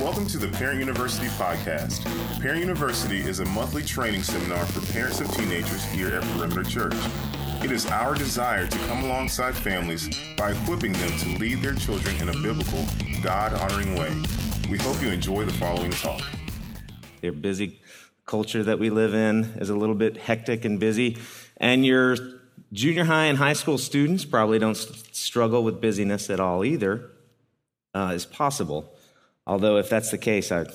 Welcome to the Parent University podcast. Parent University is a monthly training seminar for parents of teenagers here at Perimeter Church. It is our desire to come alongside families by equipping them to lead their children in a biblical, God honoring way. We hope you enjoy the following talk. Your busy culture that we live in is a little bit hectic and busy, and your junior high and high school students probably don't struggle with busyness at all either. Uh, is possible. Although, if that's the case, I,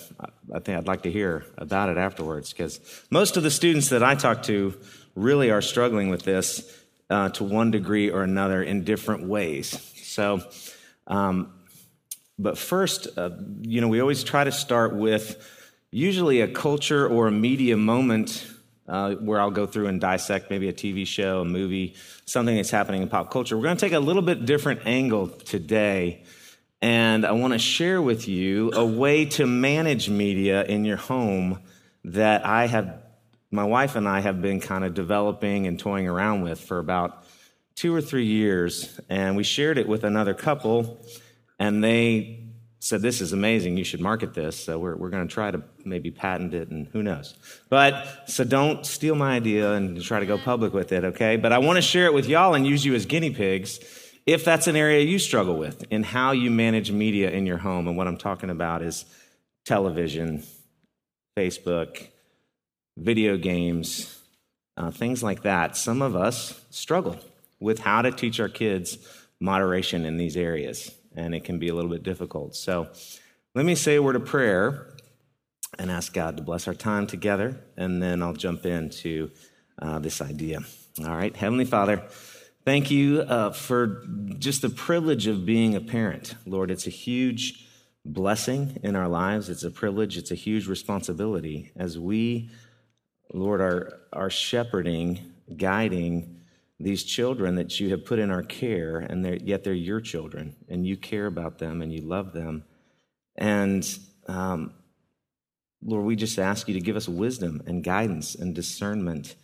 I think I'd like to hear about it afterwards because most of the students that I talk to really are struggling with this uh, to one degree or another in different ways. So, um, but first, uh, you know, we always try to start with usually a culture or a media moment uh, where I'll go through and dissect maybe a TV show, a movie, something that's happening in pop culture. We're going to take a little bit different angle today and I want to share with you a way to manage media in your home that I have, my wife and I have been kind of developing and toying around with for about two or three years. And we shared it with another couple, and they said, This is amazing. You should market this. So we're, we're going to try to maybe patent it, and who knows. But so don't steal my idea and try to go public with it, okay? But I want to share it with y'all and use you as guinea pigs if that's an area you struggle with in how you manage media in your home. And what I'm talking about is television, Facebook, video games, uh, things like that. Some of us struggle with how to teach our kids moderation in these areas, and it can be a little bit difficult. So let me say a word of prayer and ask God to bless our time together, and then I'll jump into uh, this idea. All right, Heavenly Father, Thank you uh, for just the privilege of being a parent, Lord. It's a huge blessing in our lives. It's a privilege. It's a huge responsibility as we, Lord, are, are shepherding, guiding these children that you have put in our care, and they're, yet they're your children, and you care about them and you love them. And um, Lord, we just ask you to give us wisdom and guidance and discernment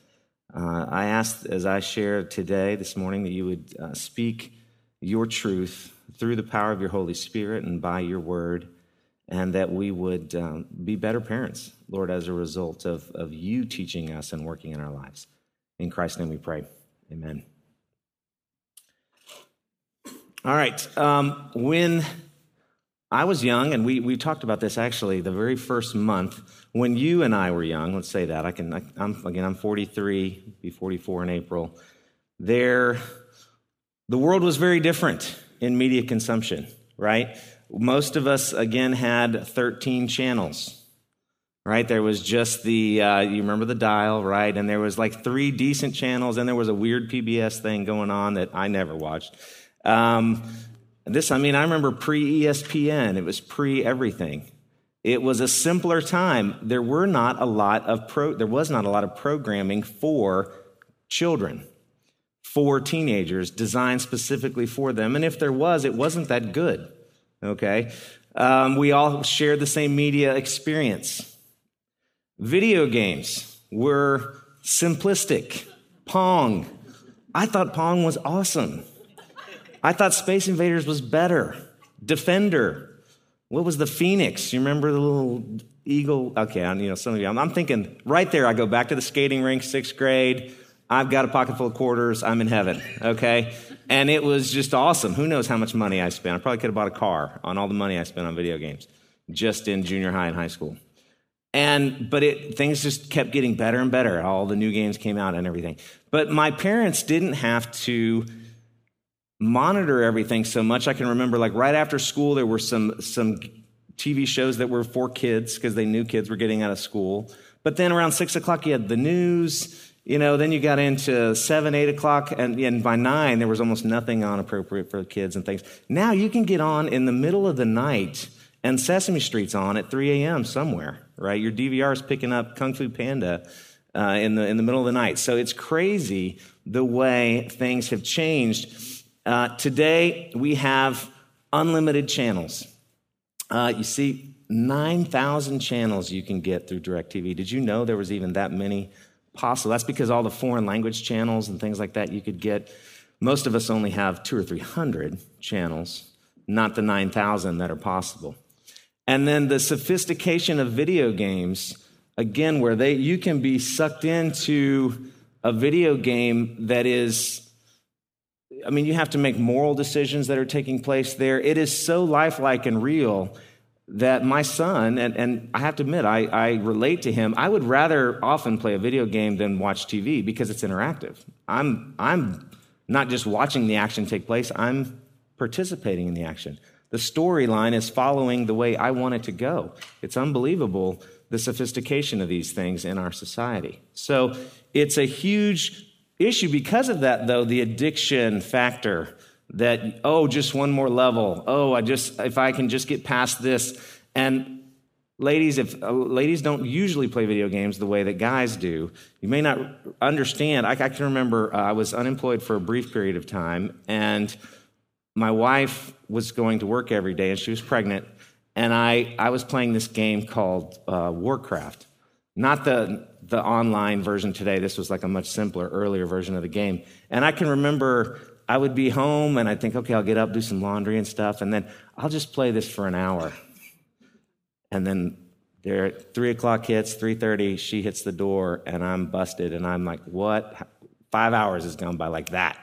uh, I ask, as I share today, this morning, that you would uh, speak your truth through the power of your Holy Spirit and by your word, and that we would um, be better parents, Lord, as a result of, of you teaching us and working in our lives. In Christ's name we pray. Amen. All right. Um, when I was young, and we, we talked about this actually the very first month when you and I were young. Let's say that I can. I, am again. I'm 43, be 44 in April. There, the world was very different in media consumption. Right. Most of us again had 13 channels. Right, there was just the uh, you remember the dial, right? And there was like three decent channels, and there was a weird PBS thing going on that I never watched. Um, this, I mean, I remember pre ESPN, it was pre everything. It was a simpler time. There were not a lot of pro, there was not a lot of programming for children, for teenagers, designed specifically for them. And if there was, it wasn't that good. Okay? Um, we all shared the same media experience. Video games were simplistic. Pong. I thought Pong was awesome. I thought Space Invaders was better. Defender. What was the Phoenix? You remember the little eagle? Okay, you know, some of you, I'm, I'm thinking right there, I go back to the skating rink, sixth grade. I've got a pocket full of quarters. I'm in heaven, okay? And it was just awesome. Who knows how much money I spent? I probably could have bought a car on all the money I spent on video games just in junior high and high school. And but it things just kept getting better and better. All the new games came out and everything. But my parents didn't have to monitor everything so much. I can remember like right after school, there were some, some TV shows that were for kids because they knew kids were getting out of school. But then around six o'clock, you had the news, you know, then you got into seven, eight o'clock, and, and by nine, there was almost nothing on appropriate for kids and things. Now you can get on in the middle of the night and Sesame Street's on at 3 a.m. somewhere, right? Your DVR is picking up Kung Fu Panda uh, in, the, in the middle of the night. So it's crazy the way things have changed. Uh, today, we have unlimited channels. Uh, you see, 9,000 channels you can get through DirecTV. Did you know there was even that many possible? That's because all the foreign language channels and things like that you could get. Most of us only have two or 300 channels, not the 9,000 that are possible. And then the sophistication of video games, again, where they, you can be sucked into a video game that is, I mean, you have to make moral decisions that are taking place there. It is so lifelike and real that my son, and, and I have to admit, I, I relate to him. I would rather often play a video game than watch TV because it's interactive. I'm, I'm not just watching the action take place, I'm participating in the action. The storyline is following the way I want it to go. It's unbelievable the sophistication of these things in our society. So it's a huge issue because of that, though, the addiction factor that, oh, just one more level. Oh, I just, if I can just get past this. And ladies, if uh, ladies don't usually play video games the way that guys do, you may not understand. I, I can remember uh, I was unemployed for a brief period of time, and my wife was going to work every day, and she was pregnant. And I, I was playing this game called uh, Warcraft. Not the, the online version today. This was like a much simpler, earlier version of the game. And I can remember I would be home and I'd think, okay, I'll get up, do some laundry and stuff, and then I'll just play this for an hour. And then there, three o'clock hits, three thirty, she hits the door, and I'm busted, and I'm like, what? Five hours has gone by like that,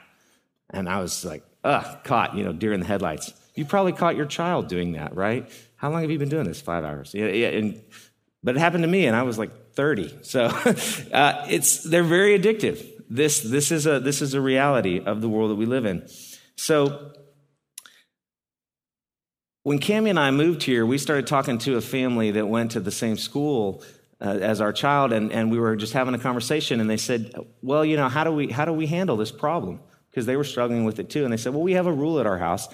and I was like, ugh, caught, you know, deer in the headlights. You probably caught your child doing that, right? How long have you been doing this? Five hours. Yeah, yeah. And, but it happened to me, and I was like 30. So uh, it's they're very addictive. This, this, is a, this is a reality of the world that we live in. So, when Cami and I moved here, we started talking to a family that went to the same school uh, as our child, and, and we were just having a conversation, and they said, Well, you know, how do we, how do we handle this problem? Because they were struggling with it too. And they said, Well, we have a rule at our house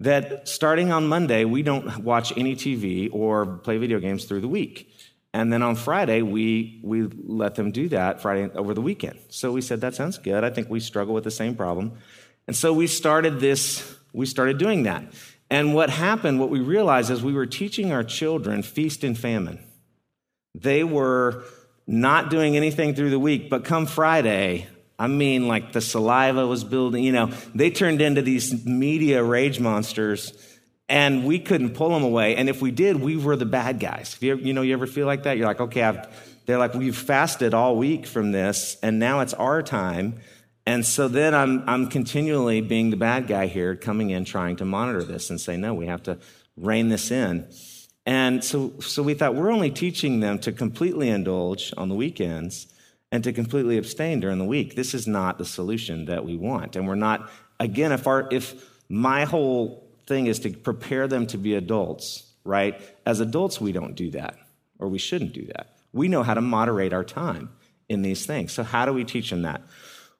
that starting on Monday, we don't watch any TV or play video games through the week. And then on Friday, we, we let them do that Friday over the weekend. So we said, that sounds good. I think we struggle with the same problem. And so we started this, we started doing that. And what happened, what we realized is we were teaching our children feast and famine. They were not doing anything through the week, but come Friday, I mean, like the saliva was building, you know, they turned into these media rage monsters and we couldn't pull them away. And if we did, we were the bad guys. You, you know, you ever feel like that? You're like, okay, I've, they're like, we've fasted all week from this, and now it's our time. And so then I'm, I'm continually being the bad guy here, coming in, trying to monitor this and say, no, we have to rein this in. And so, so we thought we're only teaching them to completely indulge on the weekends and to completely abstain during the week. This is not the solution that we want. And we're not, again, if our, if my whole thing is to prepare them to be adults, right? As adults, we don't do that, or we shouldn't do that. We know how to moderate our time in these things. So, how do we teach them that?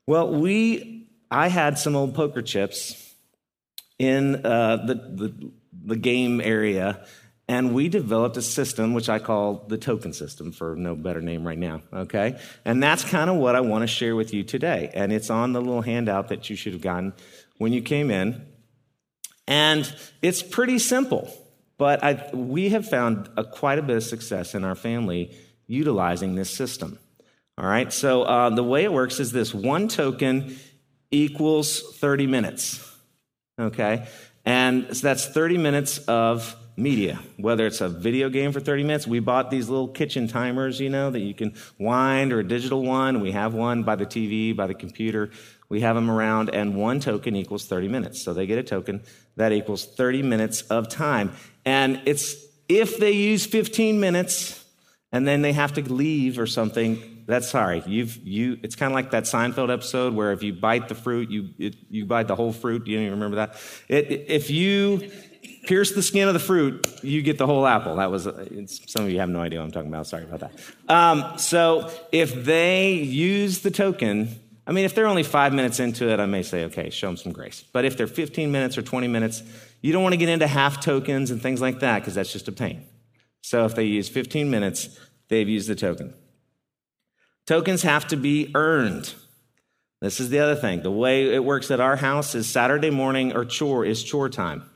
Well, we, I had some old poker chips in uh, the, the, the game area, and we developed a system which I call the token system for no better name right now, okay? And that's kind of what I want to share with you today. And it's on the little handout that you should have gotten when you came in. And it's pretty simple, but I, we have found a, quite a bit of success in our family utilizing this system. All right, so uh, the way it works is this one token equals 30 minutes. Okay, and so that's 30 minutes of media, whether it's a video game for 30 minutes. We bought these little kitchen timers, you know, that you can wind or a digital one. We have one by the TV, by the computer. We have them around, and one token equals 30 minutes. So they get a token that equals 30 minutes of time. And it's if they use 15 minutes and then they have to leave or something, that's sorry. You've, you, it's kind of like that Seinfeld episode where if you bite the fruit, you, it, you bite the whole fruit. You don't even remember that? It, if you pierce the skin of the fruit, you get the whole apple. That was, some of you have no idea what I'm talking about. Sorry about that. Um, so if they use the token, I mean, if they're only five minutes into it, I may say, okay, show them some grace. But if they're 15 minutes or 20 minutes, you don't want to get into half tokens and things like that because that's just a pain. So if they use 15 minutes, they've used the token. Tokens have to be earned. This is the other thing. The way it works at our house is Saturday morning or chore is chore time.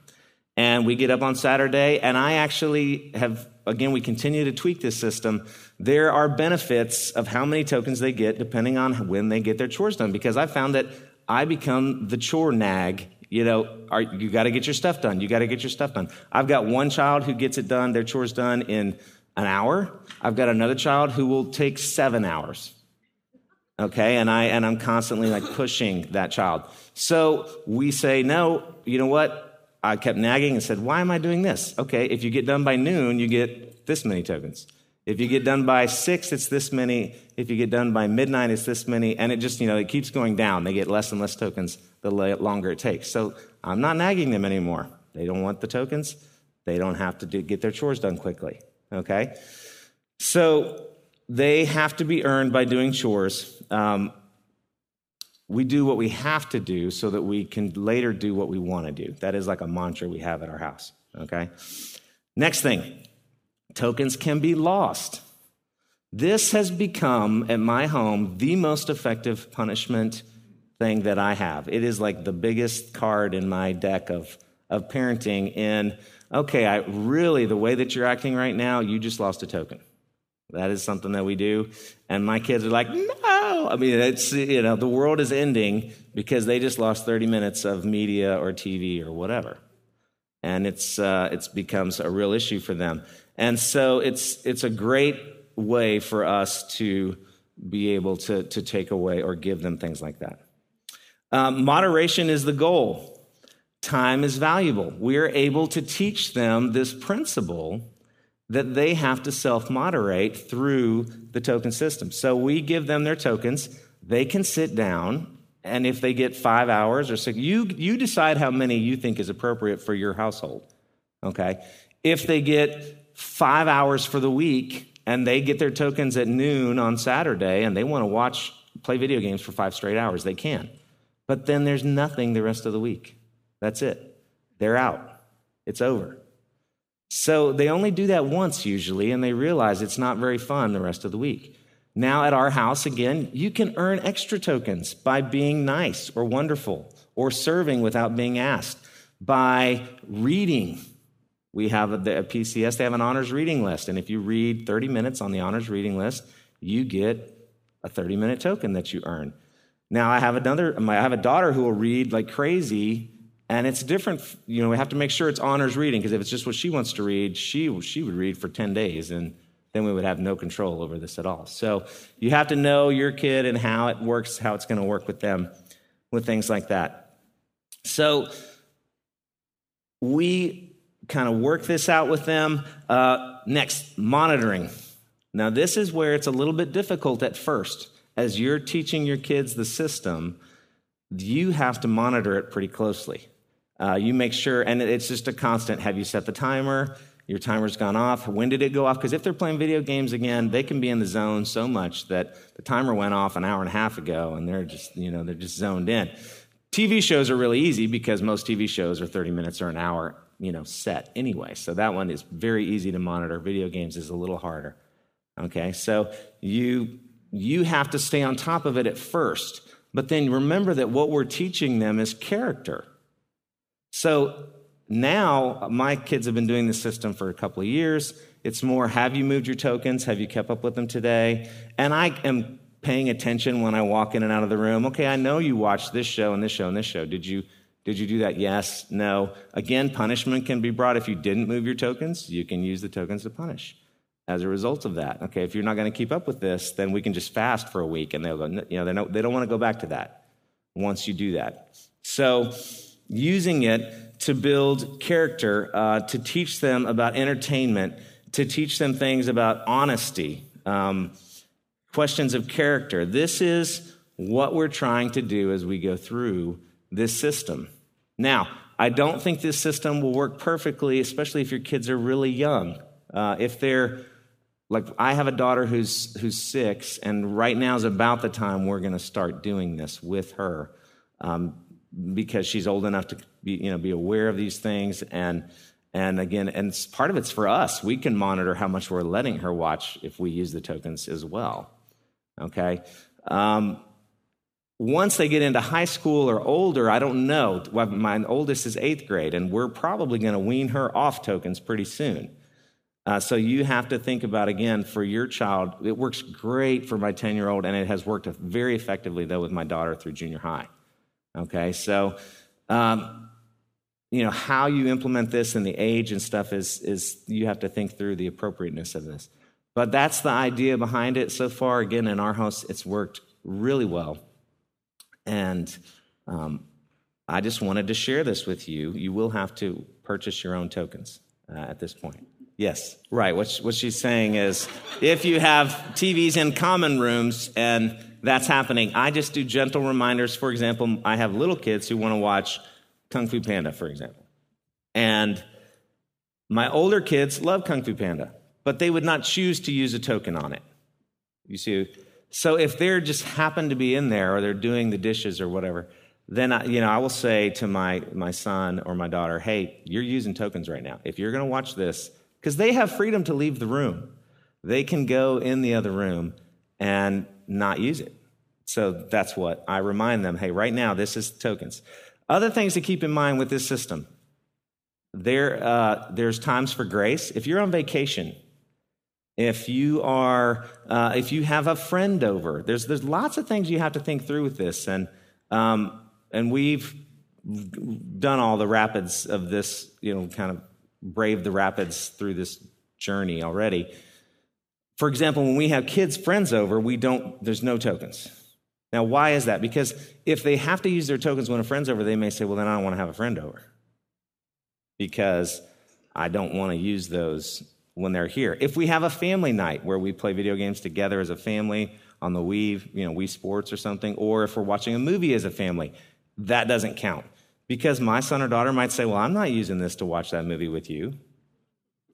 And we get up on Saturday, and I actually have, again, we continue to tweak this system there are benefits of how many tokens they get depending on when they get their chores done because I found that I become the chore nag You know, are, you got to get your stuff done. You got to get your stuff done. I've got one child who gets it done, their chores done in an hour. I've got another child who will take seven hours. Okay, and I and I'm constantly like pushing that child. So we say, no, you know what? I kept nagging and said, why am I doing this? Okay, if you get done by noon, you get this many tokens. If you get done by six, it's this many. If you get done by midnight, it's this many. And it just, you know, it keeps going down. They get less and less tokens the longer it takes. So I'm not nagging them anymore. They don't want the tokens. They don't have to do, get their chores done quickly. Okay? So they have to be earned by doing chores. Um, we do what we have to do so that we can later do what we want to do. That is like a mantra we have at our house. Okay? Next thing tokens can be lost. This has become, at my home, the most effective punishment thing that I have. It is like the biggest card in my deck of, of parenting. And okay, I really, the way that you're acting right now, you just lost a token. That is something that we do. And my kids are like, no. I mean, it's, you know, the world is ending because they just lost 30 minutes of media or TV or whatever. And it's, uh, it's becomes a real issue for them. And so it's, it's a great way for us to be able to, to take away or give them things like that. Um, moderation is the goal. Time is valuable. We are able to teach them this principle that they have to self moderate through the token system. So we give them their tokens. They can sit down, and if they get five hours or six, you, you decide how many you think is appropriate for your household. Okay? If they get five hours for the week and they get their tokens at noon on Saturday and they want to watch, play video games for five straight hours, they can. But then there's nothing the rest of the week. That's it. They're out. It's over. So they only do that once usually, and they realize it's not very fun the rest of the week. Now at our house, again, you can earn extra tokens by being nice or wonderful or serving without being asked, by reading we have a, the, PCS, they have an honors reading list. And if you read 30 minutes on the honors reading list, you get a 30 minute token that you earn. Now, I have another, I have a daughter who will read like crazy, and it's different. You know, we have to make sure it's honors reading because if it's just what she wants to read, she, she would read for 10 days, and then we would have no control over this at all. So you have to know your kid and how it works, how it's going to work with them with things like that. So we kind of work this out with them. Uh, next, monitoring. Now, this is where it's a little bit difficult at first. As you're teaching your kids the system, you have to monitor it pretty closely. Uh, you make sure, and it's just a constant. Have you set the timer? Your timer's gone off. When did it go off? Because if they're playing video games again, they can be in the zone so much that the timer went off an hour and a half ago, and they're just, you know, they're just zoned in. TV shows are really easy because most TV shows are 30 minutes or an hour you know, set anyway. So that one is very easy to monitor. Video games is a little harder. Okay, so you you have to stay on top of it at first, but then remember that what we're teaching them is character. So now my kids have been doing this system for a couple of years. It's more have you moved your tokens? Have you kept up with them today? And I am paying attention when I walk in and out of the room. Okay, I know you watched this show and this show and this show. Did you did you do that? Yes, no. Again, punishment can be brought if you didn't move your tokens. You can use the tokens to punish as a result of that. Okay, if you're not going to keep up with this, then we can just fast for a week, and they'll go. You know, they don't, they don't want to go back to that once you do that. So, using it to build character, uh, to teach them about entertainment, to teach them things about honesty, um, questions of character. This is what we're trying to do as we go through this system. Now, I don't think this system will work perfectly, especially if your kids are really young. Uh, if they're like, I have a daughter who's who's six, and right now is about the time we're going to start doing this with her, um, because she's old enough to be you know be aware of these things, and and again, and part of it's for us. We can monitor how much we're letting her watch if we use the tokens as well. Okay. Um, once they get into high school or older, I don't know. My oldest is eighth grade, and we're probably going to wean her off tokens pretty soon. Uh, so you have to think about again for your child. It works great for my 10 year old, and it has worked very effectively though with my daughter through junior high. Okay, so Um, you know, how you implement this and the age and stuff is, is you have to think through the appropriateness of this. But that's the idea behind it. So far, again, in our house, it's worked really well. And um, I just wanted to share this with you. You will have to purchase your own tokens uh, at this point. Yes, right. What, what she's saying is if you have TVs in common rooms and that's happening, I just do gentle reminders. For example, I have little kids who want to watch Kung Fu Panda, for example. And my older kids love Kung Fu Panda, but they would not choose to use a token on it. You see? So if they're just happen to be in there or they're doing the dishes or whatever, then I, you know I will say to my my son or my daughter, "Hey, you're using tokens right now. If you're going to watch this, because they have freedom to leave the room, they can go in the other room and not use it. So that's what I remind them. Hey, right now this is tokens. Other things to keep in mind with this system there, uh, there's times for grace. If you're on vacation, if you are, uh, if you have a friend over, there's there's lots of things you have to think through with this, and um, and we've done all the rapids of this, you know, kind of braved the rapids through this journey already. For example, when we have kids' friends over, we don't. There's no tokens. Now, why is that? Because if they have to use their tokens when a friend's over, they may say, well, then I don't want to have a friend over because I don't want to use those when they're here. If we have a family night where we play video games together as a family on the Wii, you know, Wii Sports or something, or if we're watching a movie as a family, that doesn't count. Because my son or daughter might say, Well, I'm not using this to watch that movie with you.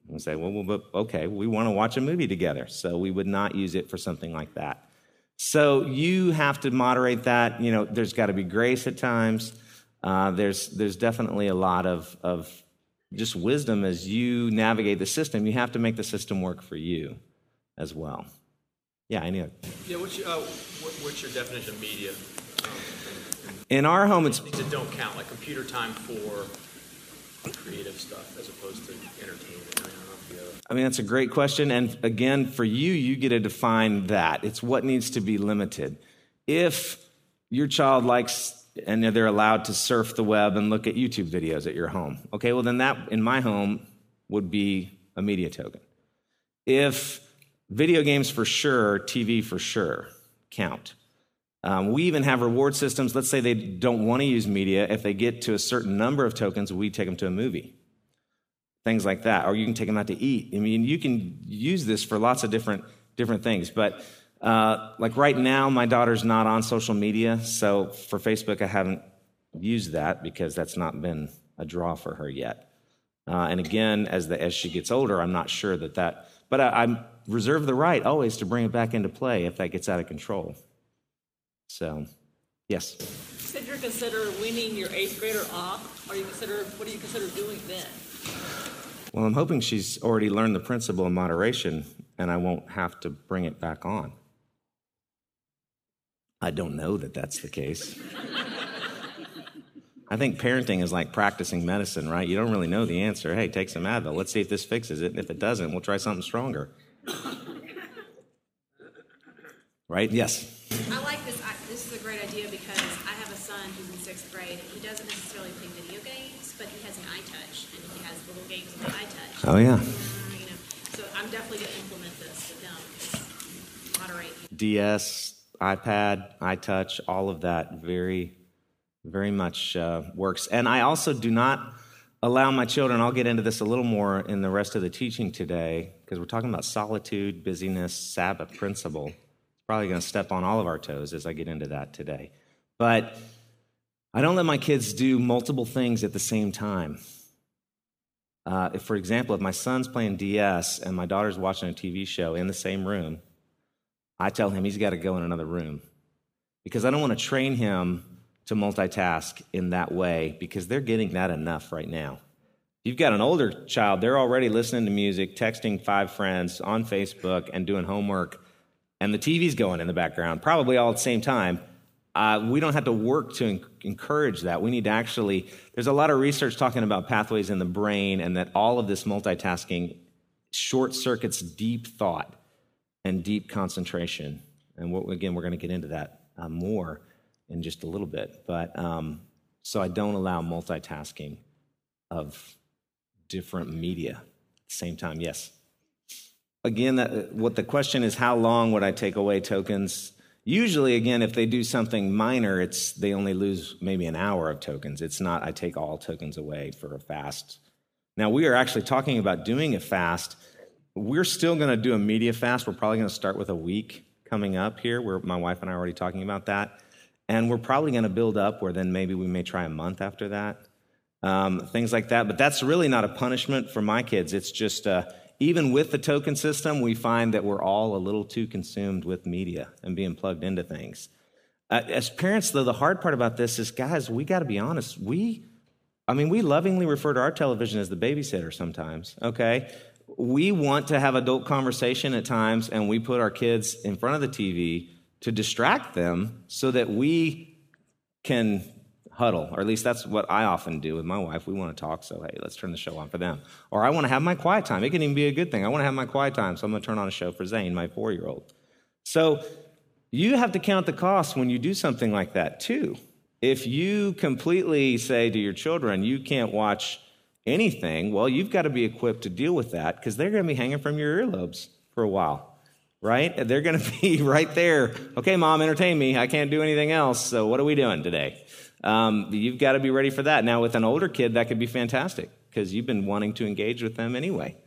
And say, Well, well but okay, we want to watch a movie together. So we would not use it for something like that. So you have to moderate that. You know, there's got to be grace at times. Uh, there's, there's definitely a lot of, of just wisdom as you navigate the system. You have to make the system work for you as well. Yeah, I knew. Yeah, what's your, uh, what, what's your definition of media? Um, in our home, it's things that don't count, like computer time for creative stuff as opposed to entertainment. I mean, that's a great question. And again, for you, you get to define that. It's what needs to be limited. If your child likes and they're allowed to surf the web and look at YouTube videos at your home, okay, well, then that in my home would be a media token. If video games for sure, TV for sure count. Um, we even have reward systems. Let's say they don't want to use media. If they get to a certain number of tokens, we take them to a movie things like that. Or you can take them out to eat. I mean, you can use this for lots of different different things. But uh, like right now, my daughter's not on social media, so for Facebook, I haven't used that because that's not been a draw for her yet. Uh, and again, as the as she gets older, I'm not sure that that. But I, I reserve the right always to bring it back into play if that gets out of control. So, yes. Did you consider weaning your eighth grader off? Or you consider what do you consider doing then? Well, I'm hoping she's already learned the principle of moderation and I won't have to bring it back on. I don't know that that's the case. I think parenting is like practicing medicine, right? You don't really know the answer. Hey, take some Advil. Let's see if this fixes it. And if it doesn't, we'll try something stronger. right? Yes. I like this. I, this is a great idea because I have a son who's in sixth grade, and he doesn't necessarily play video games, but he has an iTouch, and he has little games on the iTouch. Oh yeah. You know, so I'm definitely going to implement this with them. Moderate. DS, iPad, iTouch, all of that very, very much uh, works. And I also do not allow my children. I'll get into this a little more in the rest of the teaching today because we're talking about solitude, busyness, Sabbath principle. Probably going to step on all of our toes as I get into that today. But I don't let my kids do multiple things at the same time. Uh, if, for example, if my son's playing DS and my daughter's watching a TV show in the same room, I tell him he's got to go in another room because I don't want to train him to multitask in that way because they're getting that enough right now. You've got an older child, they're already listening to music, texting five friends on Facebook, and doing homework, and the TV's going in the background, probably all at the same time. Uh, we don't have to work to encourage that. We need to actually, there's a lot of research talking about pathways in the brain and that all of this multitasking short circuits deep thought and deep concentration. And what, again, we're going to get into that uh, more in just a little bit. But um, So I don't allow multitasking of different media at the same time. Yes. Again, that, what the question is, how long would I take away tokens? Usually, again, if they do something minor, it's they only lose maybe an hour of tokens. It's not I take all tokens away for a fast. Now we are actually talking about doing a fast. We're still going to do a media fast. We're probably going to start with a week coming up here. Where my wife and I are already talking about that, and we're probably going to build up where then maybe we may try a month after that, um, things like that. But that's really not a punishment for my kids. It's just uh, even with the token system, we find that we're all a little too consumed with media and being plugged into things. Uh, as parents, though, the hard part about this is, guys, we got to be honest. We, I mean, we lovingly refer to our television as the babysitter sometimes, okay? We want to have adult conversation at times, and we put our kids in front of the TV to distract them so that we can huddle, or at least that's what I often do with my wife. We want to talk, so hey, let's turn the show on for them. Or I want to have my quiet time. It can even be a good thing. I want to have my quiet time, so I'm going to turn on a show for Zane, my four year old. So you have to count the cost when you do something like that, too. If you completely say to your children, you can't watch anything, well, you've got to be equipped to deal with that because they're going to be hanging from your earlobes for a while, right? They're going to be right there. Okay, mom, entertain me. I can't do anything else. So what are we doing today? Um, you've got to be ready for that. Now, with an older kid, that could be fantastic because you've been wanting to engage with them anyway.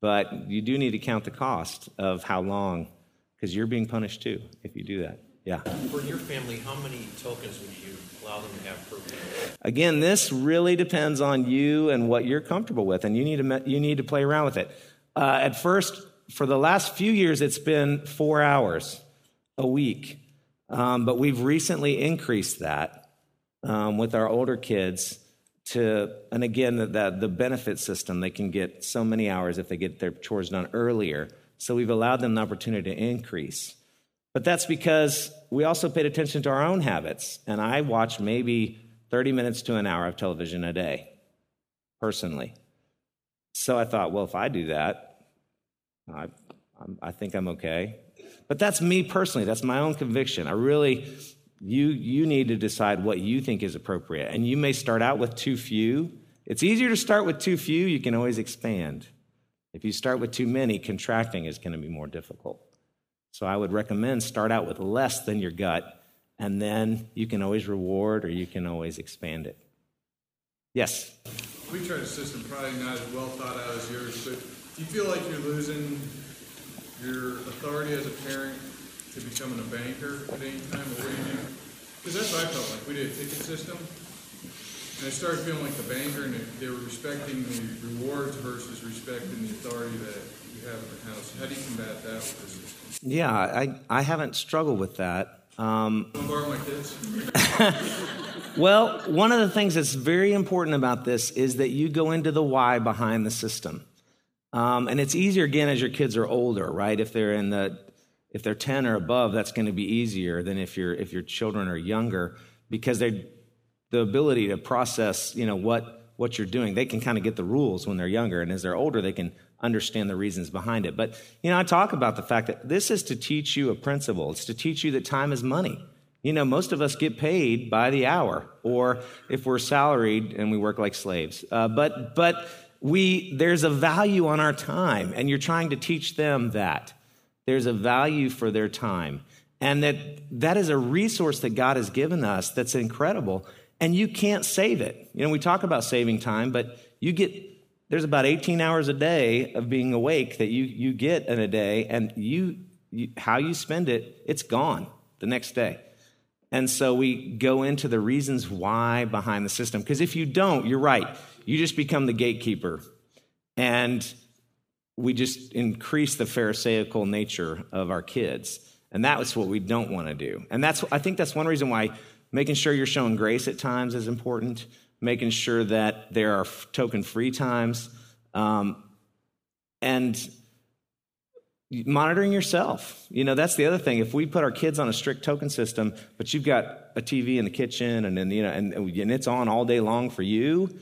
But you do need to count the cost of how long, because you're being punished too if you do that. Yeah. For your family, how many tokens would you allow them to have per week? Again, this really depends on you and what you're comfortable with, and you need to you need to play around with it. Uh, at first, for the last few years, it's been four hours a week, um, but we've recently increased that um, with our older kids to, and again, the, the benefit system, they can get so many hours if they get their chores done earlier. So we've allowed them the opportunity to increase. But that's because we also paid attention to our own habits. And I watch maybe 30 minutes to an hour of television a day, personally. So I thought, well, if I do that, I, I think I'm okay. But that's me personally. That's my own conviction. I really you, you need to decide what you think is appropriate. And you may start out with too few. It's easier to start with too few, you can always expand. If you start with too many, contracting is going to be more difficult. So I would recommend start out with less than your gut, and then you can always reward or you can always expand it. Yes? We tried a system probably not as well thought out as yours, but do you feel like you're losing your authority as a parent to becoming a banker at any time, or what do you do? Because that's what I felt like. We did a ticket system, and I started feeling like the banker, and they were respecting the rewards versus respecting the authority that you have in the house. How do you combat that with the system? Yeah, I, I haven't struggled with that. Um, borrow my kids? well, one of the things that's very important about this is that you go into the why behind the system. Um, and it's easier again as your kids are older, right? If they're in the if they're 10 or above, that's going to be easier than if, you if your children are younger because they the ability to process, you know, what, what you're doing. They can kind of get the rules when they're younger. And as they're older, they can understand the reasons behind it. But, you know, I talk about the fact that this is to teach you a principle. It's to teach you that time is money. You know, most of us get paid by the hour, or if we're salaried and we work like slaves. Uh, but, but we, there's a value on our time, and you're trying to teach them that there's a value for their time. And that that is a resource that God has given us that's incredible. And you can't save it. You know, we talk about saving time, but you get there's about 18 hours a day of being awake that you you get in a day, and you, you how you spend it, it's gone the next day. And so we go into the reasons why behind the system. Because if you don't, you're right. You just become the gatekeeper. And we just increase the pharisaical nature of our kids. And that's what we don't want to do. And that's i think that's one reason why making sure you're showing grace at times is important making sure that there are token free times um, and monitoring yourself. You know that's the other thing. If we put our kids on a strict token system but you've got a tv in the kitchen and then you know and, and it's on all day long for you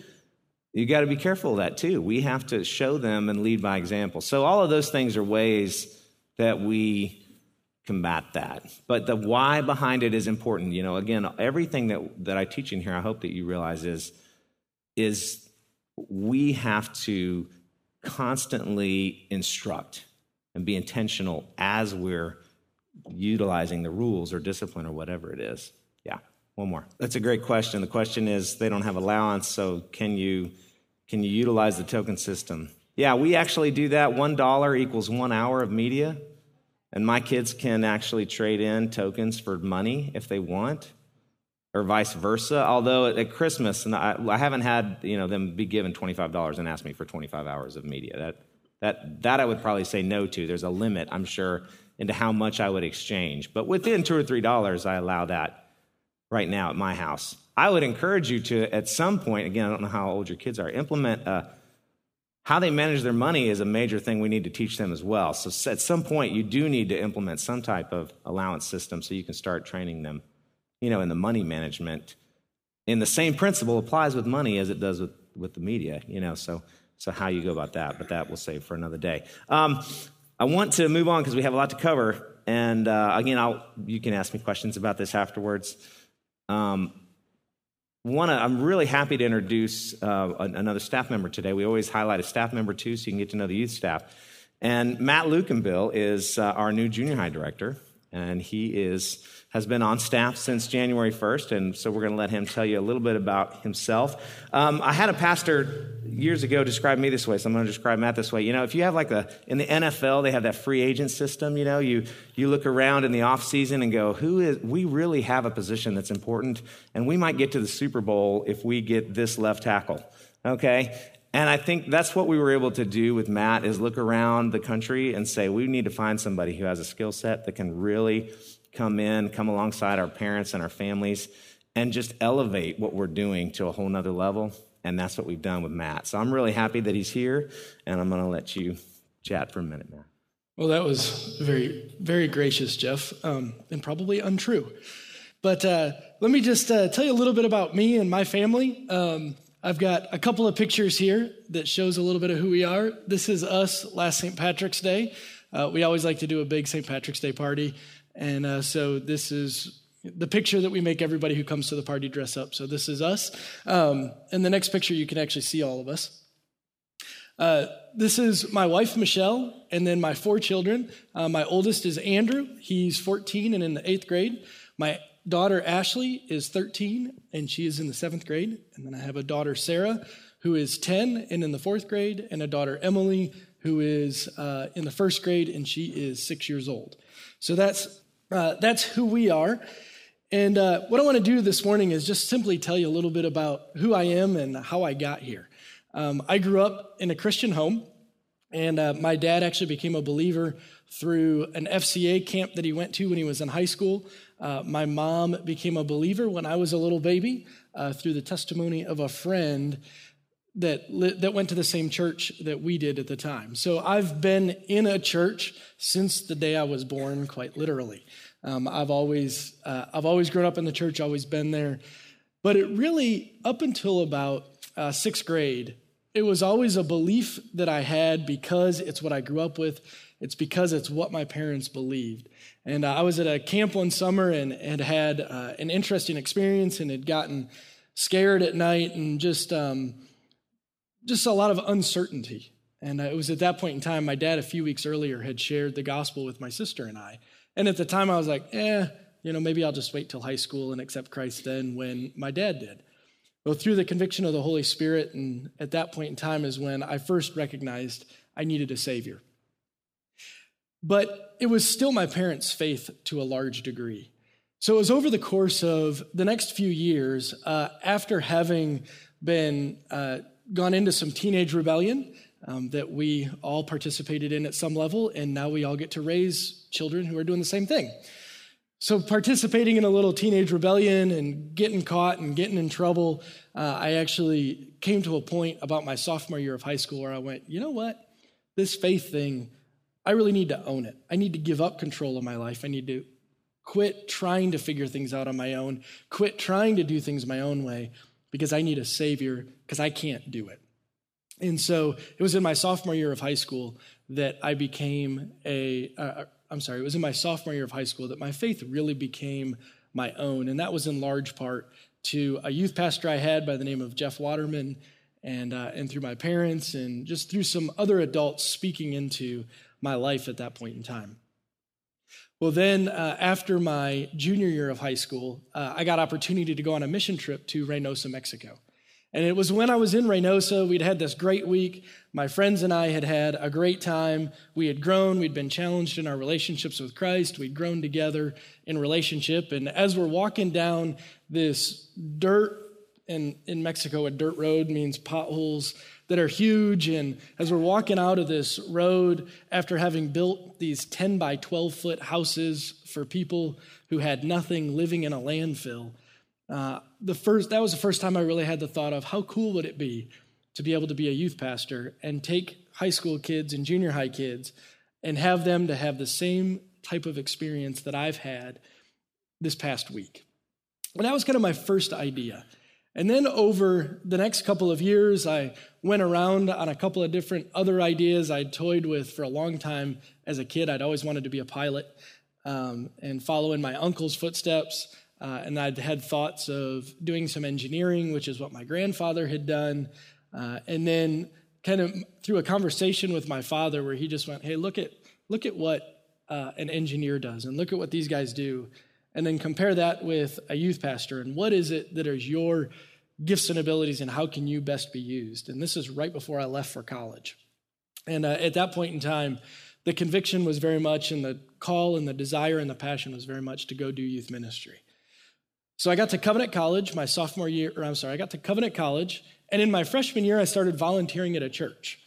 you got to be careful of that too. We have to show them and lead by example. So, all of those things are ways that we combat that. But the why behind it is important. You know, again, everything that, that I teach in here, I hope that you realize is, is we have to constantly instruct and be intentional as we're utilizing the rules or discipline or whatever it is. Yeah, one more. That's a great question. The question is they don't have allowance, so can you can you utilize the token system? Yeah, we actually do that. One dollar equals one hour of media. And my kids can actually trade in tokens for money if they want, or vice versa. Although at Christmas, and I, I haven't had you know them be given twenty five dollars and ask me for twenty five hours of media. That that that I would probably say no to. There's a limit, I'm sure, into how much I would exchange. But within two or three dollars, I allow that right now at my house. I would encourage you to, at some point, again, I don't know how old your kids are, implement a how they manage their money is a major thing we need to teach them as well. So at some point, you do need to implement some type of allowance system so you can start training them, you know, in the money management. And the same principle applies with money as it does with, with the media, you know, so, so how you go about that, but that we'll save for another day. Um, I want to move on because we have a lot to cover. And uh, again, I'll, you can ask me questions about this afterwards. Um, one, I'm really happy to introduce uh, another staff member today. We always highlight a staff member too, so you can get to know the youth staff. And Matt Luchenbill is uh, our new junior high director, and he is has been on staff since January 1st, and so we're going to let him tell you a little bit about himself. Um, I had a pastor years ago describe me this way, so I'm going to describe Matt this way. You know, if you have like the in the NFL, they have that free agent system. You know, you you look around in the off season and go, who is? We really have a position that's important, and we might get to the Super Bowl if we get this left tackle. Okay, and I think that's what we were able to do with Matt is look around the country and say we need to find somebody who has a skill set that can really come in, come alongside our parents and our families, and just elevate what we're doing to a whole nother level. And that's what we've done with Matt. So I'm really happy that he's here, and I'm going to let you chat for a minute, Matt. Well, that was very, very gracious, Jeff, um, and probably untrue. But uh, let me just uh, tell you a little bit about me and my family. Um, I've got a couple of pictures here that shows a little bit of who we are. This is us last St. Patrick's Day. Uh, we always like to do a big St. Patrick's Day party. And uh, so this is the picture that we make everybody who comes to the party dress up. So this is us. Um, and the next picture, you can actually see all of us. Uh, this is my wife, Michelle, and then my four children. Uh, my oldest is Andrew. He's 14 and in the eighth grade. My daughter, Ashley, is 13, and she is in the seventh grade. And then I have a daughter, Sarah, who is 10 and in the fourth grade, and a daughter, Emily, who is uh, in the first grade, and she is six years old. So that's uh, that's who we are. And uh, what I want to do this morning is just simply tell you a little bit about who I am and how I got here. Um, I grew up in a Christian home, and uh, my dad actually became a believer through an FCA camp that he went to when he was in high school. Uh, my mom became a believer when I was a little baby uh, through the testimony of a friend that that went to the same church that we did at the time. So I've been in a church since the day I was born, quite literally. Um, I've always uh, I've always grown up in the church, always been there, but it really up until about uh, sixth grade, it was always a belief that I had because it's what I grew up with. It's because it's what my parents believed. And uh, I was at a camp one summer and had had uh, an interesting experience and had gotten scared at night and just. Um, just a lot of uncertainty. And uh, it was at that point in time, my dad, a few weeks earlier, had shared the gospel with my sister and I. And at the time, I was like, eh, you know, maybe I'll just wait till high school and accept Christ then when my dad did. Well, through the conviction of the Holy Spirit, and at that point in time is when I first recognized I needed a Savior. But it was still my parents' faith to a large degree. So it was over the course of the next few years, uh, after having been uh, gone into some teenage rebellion um, that we all participated in at some level, and now we all get to raise children who are doing the same thing. So, participating in a little teenage rebellion and getting caught and getting in trouble, uh, I actually came to a point about my sophomore year of high school where I went, you know what? This faith thing, I really need to own it. I need to give up control of my life. I need to quit trying to figure things out on my own, quit trying to do things my own way, because I need a Savior because I can't do it. And so it was in my sophomore year of high school that I became a, I'm sorry, it was in my sophomore year of high school that my faith really became my own. And that was in large part to a youth pastor I had by the name of Jeff Waterman, and, uh, and through my parents, and just through some other adults speaking into my life at that point in time. Well, then, uh, after my junior year of high school, uh, I got opportunity to go on a mission trip to Reynosa, Mexico. And it was when I was in Reynosa, we'd had this great week. My friends and I had had a great time. We had grown, we'd been challenged in our relationships with Christ, we'd grown together in relationship. And as we're walking down this dirt, and in Mexico, a dirt road means potholes that are huge. And as we're walking out of this road, after having built these 10 by 12 foot houses for people who had nothing living in a landfill, uh, the first that was the first time I really had the thought of how cool would it be to be able to be a youth pastor and take high school kids and junior high kids and have them to have the same type of experience that I've had this past week. And that was kind of my first idea. And then over the next couple of years, I went around on a couple of different other ideas I'd toyed with for a long time as a kid. I'd always wanted to be a pilot um, and follow in my uncle's footsteps. Uh, and I'd had thoughts of doing some engineering, which is what my grandfather had done. Uh, and then, kind of through a conversation with my father, where he just went, "Hey, look at look at what uh, an engineer does, and look at what these guys do, and then compare that with a youth pastor, and what is it that is your gifts and abilities, and how can you best be used?" And this is right before I left for college. And uh, at that point in time, the conviction was very much, and the call, and the desire, and the passion was very much to go do youth ministry. So I got to Covenant College my sophomore year, or I'm sorry, I got to Covenant College, and in my freshman year, I started volunteering at a church.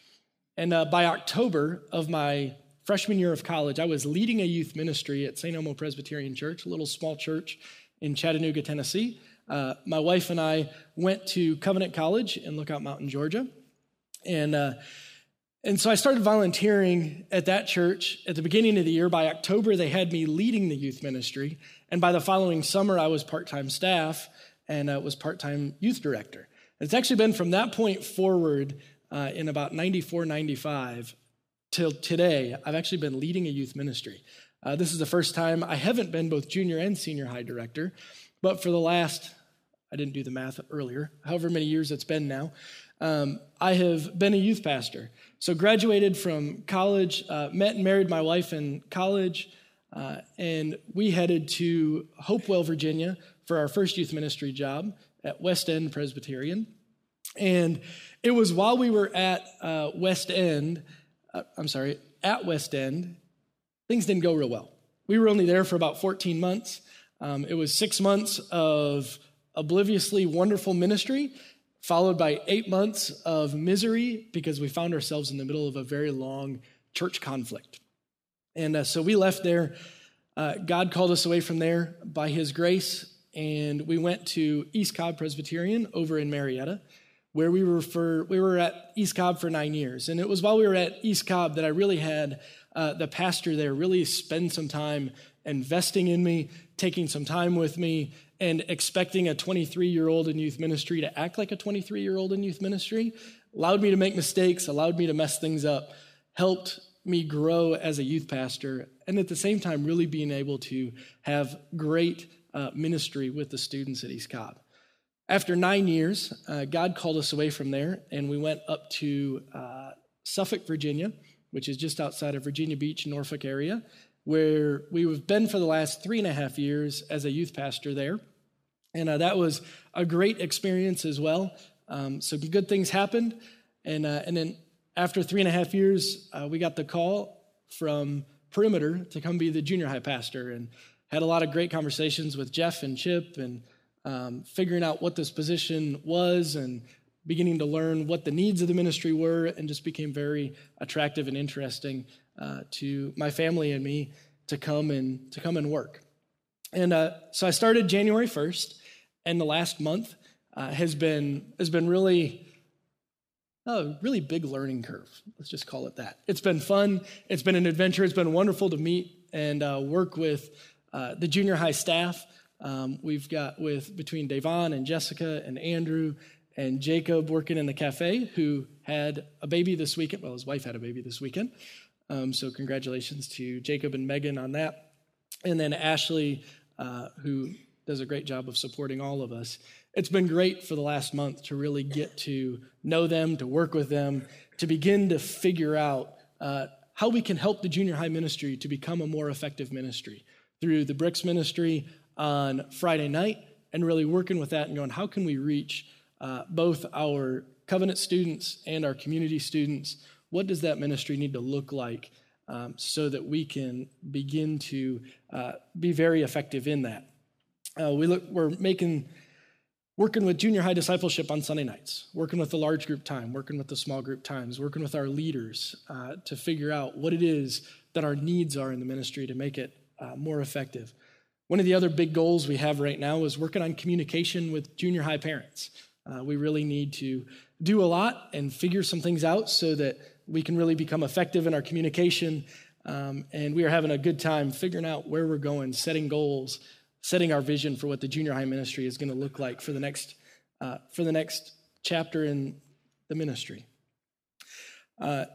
And uh, by October of my freshman year of college, I was leading a youth ministry at St. Elmo Presbyterian Church, a little small church in Chattanooga, Tennessee. Uh, my wife and I went to Covenant College in Lookout Mountain, Georgia. And, uh, and so I started volunteering at that church at the beginning of the year. By October, they had me leading the youth ministry. And by the following summer, I was part time staff and uh, was part time youth director. It's actually been from that point forward uh, in about 94, 95 till today, I've actually been leading a youth ministry. Uh, this is the first time I haven't been both junior and senior high director, but for the last, I didn't do the math earlier, however many years it's been now, um, I have been a youth pastor. So, graduated from college, uh, met and married my wife in college, uh, and we headed to Hopewell, Virginia for our first youth ministry job at West End Presbyterian. And it was while we were at uh, West End, uh, I'm sorry, at West End, things didn't go real well. We were only there for about 14 months. Um, it was six months of obliviously wonderful ministry, followed by eight months of misery because we found ourselves in the middle of a very long church conflict. And uh, so we left there. Uh, God called us away from there by His grace, and we went to East Cobb Presbyterian over in Marietta, where we were for we were at East Cobb for nine years. And it was while we were at East Cobb that I really had uh, the pastor there really spend some time investing in me, taking some time with me, and expecting a 23 year old in youth ministry to act like a 23 year old in youth ministry. Allowed me to make mistakes, allowed me to mess things up, helped me grow as a youth pastor, and at the same time, really being able to have great uh, ministry with the students at East Cobb. After nine years, uh, God called us away from there, and we went up to uh, Suffolk, Virginia, which is just outside of Virginia Beach, Norfolk area, where we've been for the last three and a half years as a youth pastor there. And uh, that was a great experience as well. Um, so good things happened. And, uh, and then after three and a half years, uh, we got the call from Perimeter to come be the junior high pastor and had a lot of great conversations with Jeff and Chip and um, figuring out what this position was and beginning to learn what the needs of the ministry were and just became very attractive and interesting uh, to my family and me to come and to come and work. And uh, so I started January 1st, and the last month uh, has been has been really a really big learning curve. Let's just call it that. It's been fun. It's been an adventure. It's been wonderful to meet and uh, work with uh, the junior high staff. Um, we've got with between Devon and Jessica and Andrew and Jacob working in the cafe, who had a baby this weekend. Well, his wife had a baby this weekend. Um, so, congratulations to Jacob and Megan on that. And then Ashley, uh, who does a great job of supporting all of us. It's been great for the last month to really get to know them, to work with them, to begin to figure out uh, how we can help the junior high ministry to become a more effective ministry through the Bricks ministry on Friday night and really working with that and going, how can we reach uh, both our covenant students and our community students? What does that ministry need to look like um, so that we can begin to uh, be very effective in that? Uh, we look, we're making working with junior high discipleship on Sunday nights, working with the large group time, working with the small group times, working with our leaders uh, to figure out what it is that our needs are in the ministry to make it uh, more effective. One of the other big goals we have right now is working on communication with junior high parents. Uh, we really need to do a lot and figure some things out so that we can really become effective in our communication. Um, and we are having a good time figuring out where we're going, setting goals, setting our vision for what the junior high ministry is going to look like for the next uh, for the next chapter in the ministry. Uh,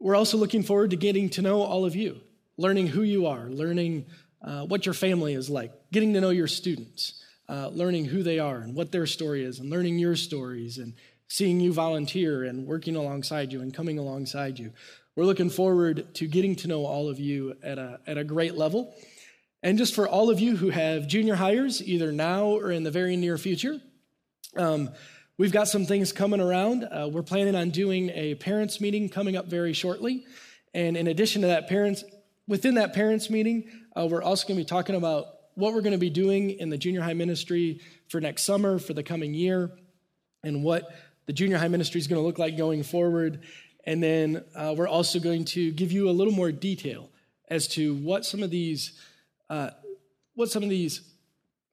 we're also looking forward to getting to know all of you, learning who you are, learning uh, what your family is like, getting to know your students, uh, learning who they are and what their story is, and learning your stories, and seeing you volunteer and working alongside you and coming alongside you. We're looking forward to getting to know all of you at a, at a great level. And just for all of you who have junior highers, either now or in the very near future, um, we've got some things coming around. Uh, we're planning on doing a parents' meeting coming up very shortly. And in addition to that, parents, within that parents' meeting, uh, we're also going to be talking about what we're going to be doing in the junior high ministry for next summer, for the coming year, and what the junior high ministry is going to look like going forward. And then uh, we're also going to give you a little more detail as to what some of these uh, what some of these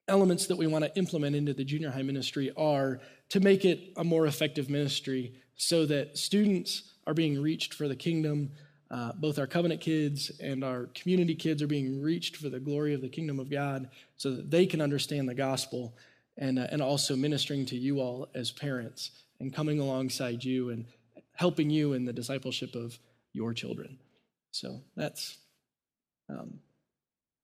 elements that we want to implement into the junior high ministry are to make it a more effective ministry so that students are being reached for the kingdom. Uh, both our covenant kids and our community kids are being reached for the glory of the kingdom of God so that they can understand the gospel and, uh, and also ministering to you all as parents and coming alongside you and helping you in the discipleship of your children. So that's um,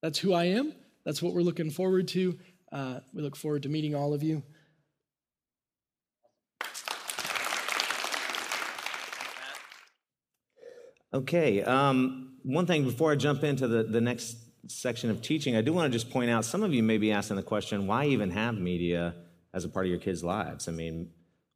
that's who I am. That's what we're looking forward to. Uh, we look forward to meeting all of you. Okay, um, one thing before I jump into the, the next section of teaching, I do want to just point out some of you may be asking the question why even have media as a part of your kids' lives? I mean,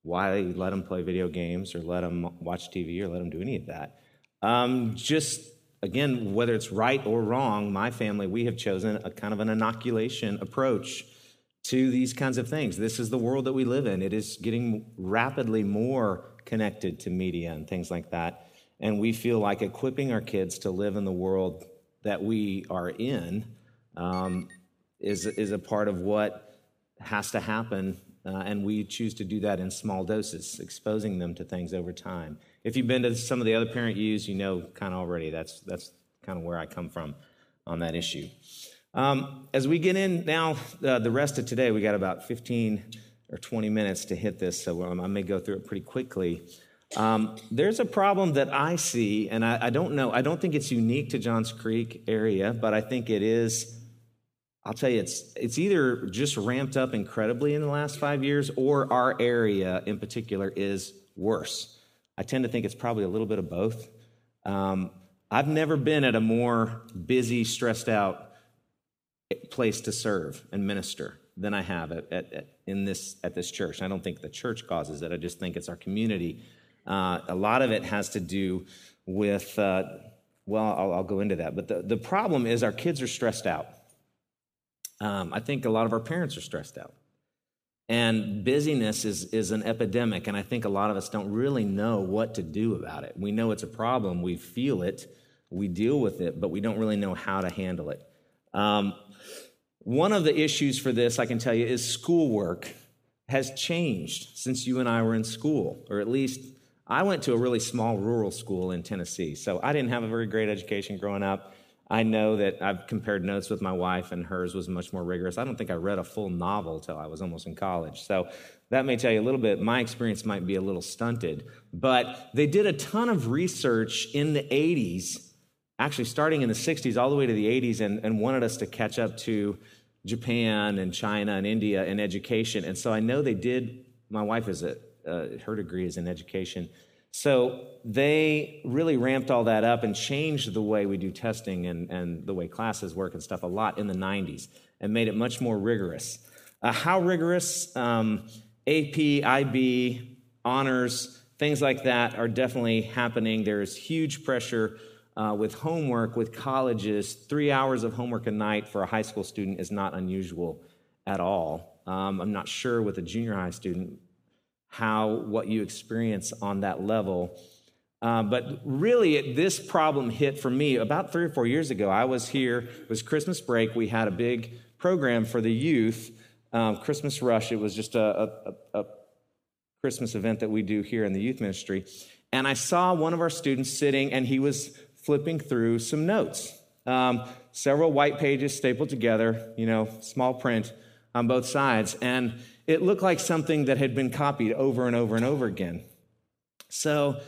why let them play video games or let them watch TV or let them do any of that? Um, just again, whether it's right or wrong, my family, we have chosen a kind of an inoculation approach to these kinds of things. This is the world that we live in. It is getting rapidly more connected to media and things like that. And we feel like equipping our kids to live in the world that we are in um, is, is a part of what has to happen. Uh, and we choose to do that in small doses, exposing them to things over time. If you've been to some of the other Parent U's, you know kind of already that's, that's kind of where I come from on that issue. Um, as we get in now, uh, the rest of today, we got about 15 or 20 minutes to hit this, so um, I may go through it pretty quickly. Um, there's a problem that I see, and I, I, don't know, I don't think it's unique to Johns Creek area, but I think it is. I'll tell you, it's it's either just ramped up incredibly in the last five years, or our area in particular is worse. I tend to think it's probably a little bit of both. Um, I've never been at a more busy, stressed out place to serve and minister than I have at, at, at in this, at this church. I don't think the church causes it, I just think it's our community. Uh, a lot of it has to do with, uh, well, I'll, I'll, go into that. But the, the problem is our kids are stressed out. Um, I think a lot of our parents are stressed out. And busyness is, is an epidemic, and I think a lot of us don't really know what to do about it. We know it's a problem, we feel it, we deal with it, but we don't really know how to handle it. Um, one of the issues for this, I can tell you, is schoolwork has changed since you and I were in school, or at least I went to a really small rural school in Tennessee. So I didn't have a very great education growing up. I know that I've compared notes with my wife, and hers was much more rigorous. I don't think I read a full novel till I was almost in college. So that may tell you a little bit. My experience might be a little stunted. But they did a ton of research in the 80s actually starting in the 60s all the way to the 80s and, and wanted us to catch up to Japan and China and India in education. And so I know they did, my wife is a, uh, her degree is in education. So they really ramped all that up and changed the way we do testing and, and the way classes work and stuff a lot in the 90s and made it much more rigorous. Uh, how rigorous? Um, AP, IB, honors, things like that are definitely happening. There's huge pressure uh, with homework with colleges. Three hours of homework a night for a high school student is not unusual at all. Um, I'm not sure with a junior high student how what you experience on that level. Uh, but really, this problem hit for me about three or four years ago. I was here, it was Christmas break. We had a big program for the youth, um, Christmas Rush. It was just a, a, a Christmas event that we do here in the youth ministry. And I saw one of our students sitting, and he was flipping through some notes. Um, several white pages stapled together, you know, small print on both sides. And it looked like something that had been copied over and over and over again. So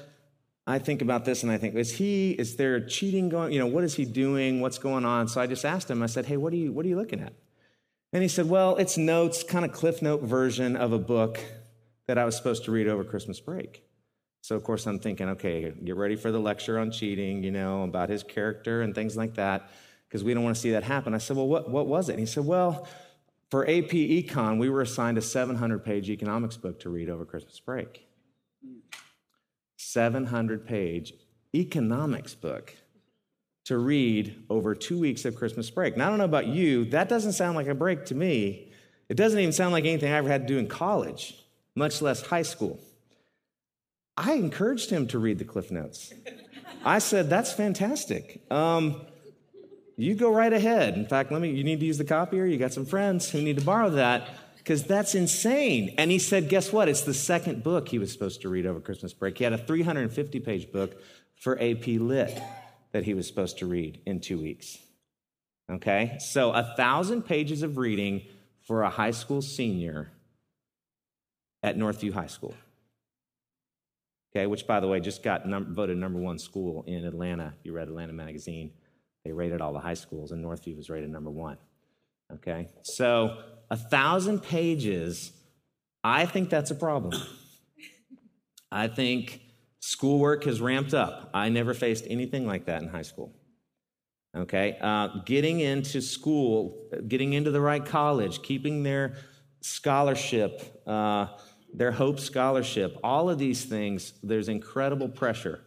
I think about this and I think, is he, is there cheating going, you know, what is he doing? What's going on? So I just asked him, I said, hey, what are you, what are you looking at? And he said, well, it's notes, kind of cliff note version of a book that I was supposed to read over Christmas break. So, of course, I'm thinking, okay, get ready for the lecture on cheating, you know, about his character and things like that, because we don't want to see that happen. I said, well, what, what was it? And he said, well, for AP Econ, we were assigned a 700 page economics book to read over Christmas break. 700 page economics book to read over two weeks of Christmas break. Now, I don't know about you, that doesn't sound like a break to me. It doesn't even sound like anything I ever had to do in college, much less high school. I encouraged him to read the Cliff Notes. I said, That's fantastic. Um, you go right ahead. In fact, let me, you need to use the copier. You got some friends who need to borrow that because that's insane. And he said, guess what? It's the second book he was supposed to read over Christmas break. He had a 350 page book for AP Lit that he was supposed to read in two weeks. Okay? So a thousand pages of reading for a high school senior at Northview High School. Okay, which by the way just got num- voted number one school in Atlanta. You read Atlanta Magazine. They rated all the high schools, and Northview was rated number one. Okay? So, a thousand pages, I think that's a problem. I think schoolwork has ramped up. I never faced anything like that in high school. Okay? Uh, getting into school, getting into the right college, keeping their scholarship, uh, their Hope Scholarship, all of these things, there's incredible pressure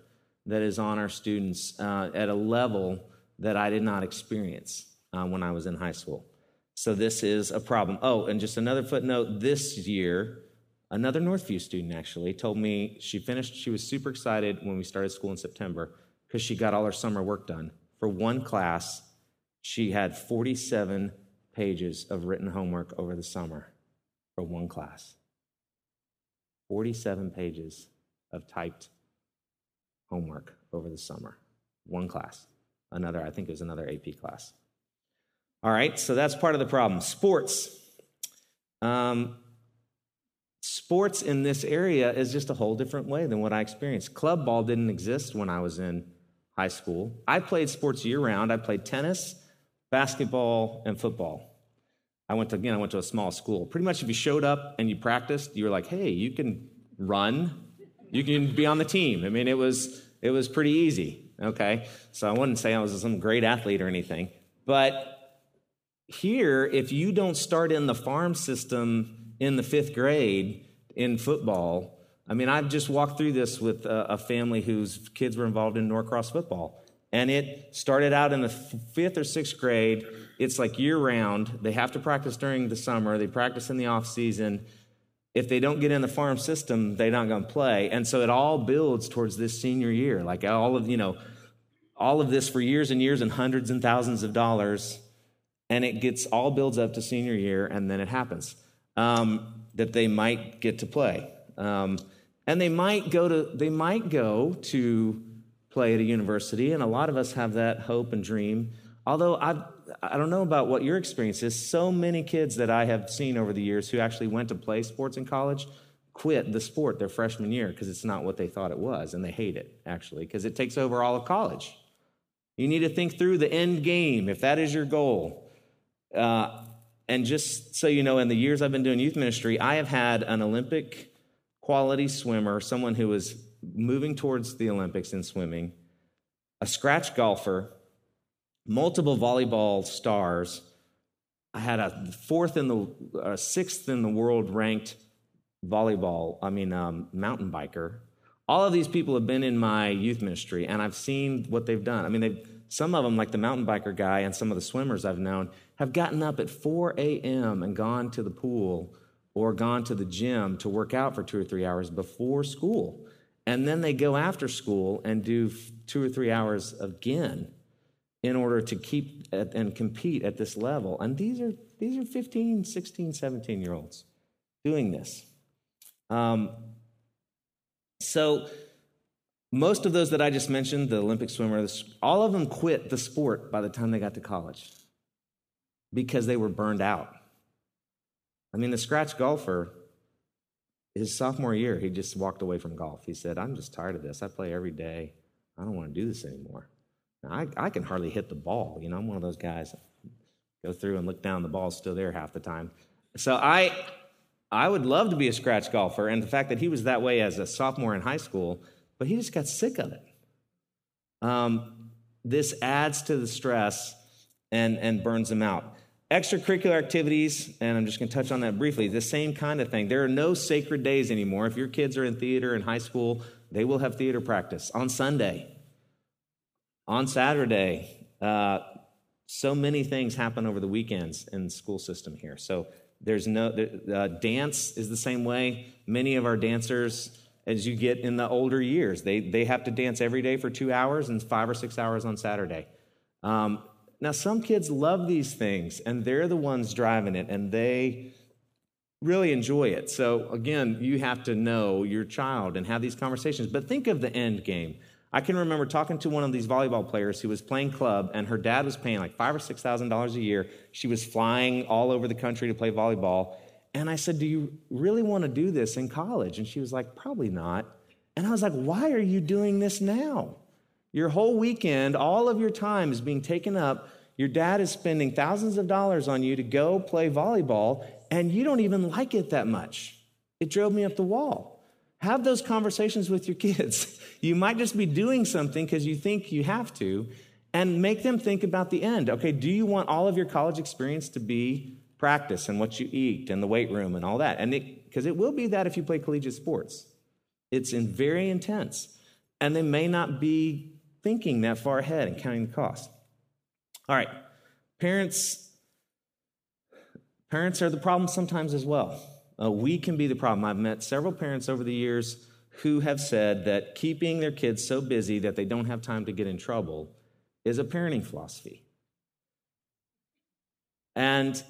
that is on our students uh, at a level that I did not experience uh, when I was in high school. So this is a problem. Oh, and just another footnote this year, another Northview student actually told me she finished, she was super excited when we started school in September because she got all her summer work done. For one class, she had 47 pages of written homework over the summer for one class. 47 pages of typed homework over the summer, one class another, I think it was another AP class. All right, so that's part of the problem. Sports. Um, sports in this area is just a whole different way than what I experienced. Club ball didn't exist when I was in high school. I played sports year round. I played tennis, basketball, and football. I went to again. I went to a small school. Pretty much, if you showed up and you practiced, you were like, "Hey, you can run, you can be on the team." I mean, it was it was pretty easy okay? So I wouldn't say I was some great athlete or anything. But here, if you don't start in the farm system in the fifth grade in football, I mean, I've just walked through this with a, family whose kids were involved in Norcross football. And it started out in the fifth or sixth grade. It's like year round. They have to practice during the summer, they practice in the off season if they don't get in the farm system, they're not going to play. And so it all builds towards this senior year. Like all of, you know, all of this for years and years and hundreds and thousands of dollars. And it gets all builds up to senior year, and then it happens um, that they might get to play. Um, and they might go to they might go to play at a university, and a lot of us have that hope and dream. Although I've I don't know about what your experience is. So many kids that I have seen over the years who actually went to play sports in college quit the sport their freshman year because it's not what they thought it was, and they hate it actually because it takes over all of college. You need to think through the end game if that is your goal. Uh, and just so you know, in the years I've been doing youth ministry, I have had an Olympic quality swimmer, someone who was moving towards the Olympics in swimming, a scratch golfer, multiple volleyball stars. I had a fourth in the, uh, sixth in the world ranked volleyball, I mean, um, mountain biker. All of these people have been in my youth ministry, and I've seen what they've done. I mean, they've, some of them, like the mountain biker guy and some of the swimmers I've known, have gotten up at 4 a.m. and gone to the pool or gone to the gym to work out for two or three hours before school. And then they go after school and do two or three hours again in order to keep at, and compete at this level. And these are, these are 15, 16, 17 year olds doing this. Um, so, most of those that I just mentioned, the Olympic swimmers, all of them quit the sport by the time they got to college because they were burned out. I mean, the scratch golfer, his sophomore year, he just walked away from golf. He said, I'm just tired of this. I play every day. I don't want to do this anymore. I, I can hardly hit the ball. You know, I'm one of those guys go through and look down, the ball's still there half the time. So I, I would love to be a scratch golfer. And the fact that he was that way as a sophomore in high school, but he just got sick of it. Um, this adds to the stress and, and burns him out. Extracurricular activities, and I'm just going to touch on that briefly, the same kind of thing. There are no sacred days anymore. If your kids are in theater in high school, they will have theater practice on Sunday, on Saturday. Uh, so many things happen over the weekends in the school system here. So there's no uh, dance is the same way. Many of our dancers, as you get in the older years, they they have to dance every day for two hours and five or six hours on Saturday. Um, now, some kids love these things, and they're the ones driving it, and they really enjoy it. So, again, you have to know your child and have these conversations. But think of the end game. I can remember talking to one of these volleyball players who was playing club, and her dad was paying like five or six thousand dollars a year. She was flying all over the country to play volleyball. And I said, Do you really want to do this in college? And she was like, Probably not. And I was like, Why are you doing this now? Your whole weekend, all of your time is being taken up. Your dad is spending thousands of dollars on you to go play volleyball, and you don't even like it that much. It drove me up the wall. Have those conversations with your kids. You might just be doing something because you think you have to, and make them think about the end. Okay, do you want all of your college experience to be practice and what you eat and the weight room and all that? And because it, it will be that if you play collegiate sports, it's in very intense, and they may not be thinking that far ahead and counting the cost. All right, parents. Parents are the problem sometimes as well. Uh, we can be the problem. I've met several parents over the years who have said that keeping their kids so busy that they don't have time to get in trouble is a parenting philosophy. And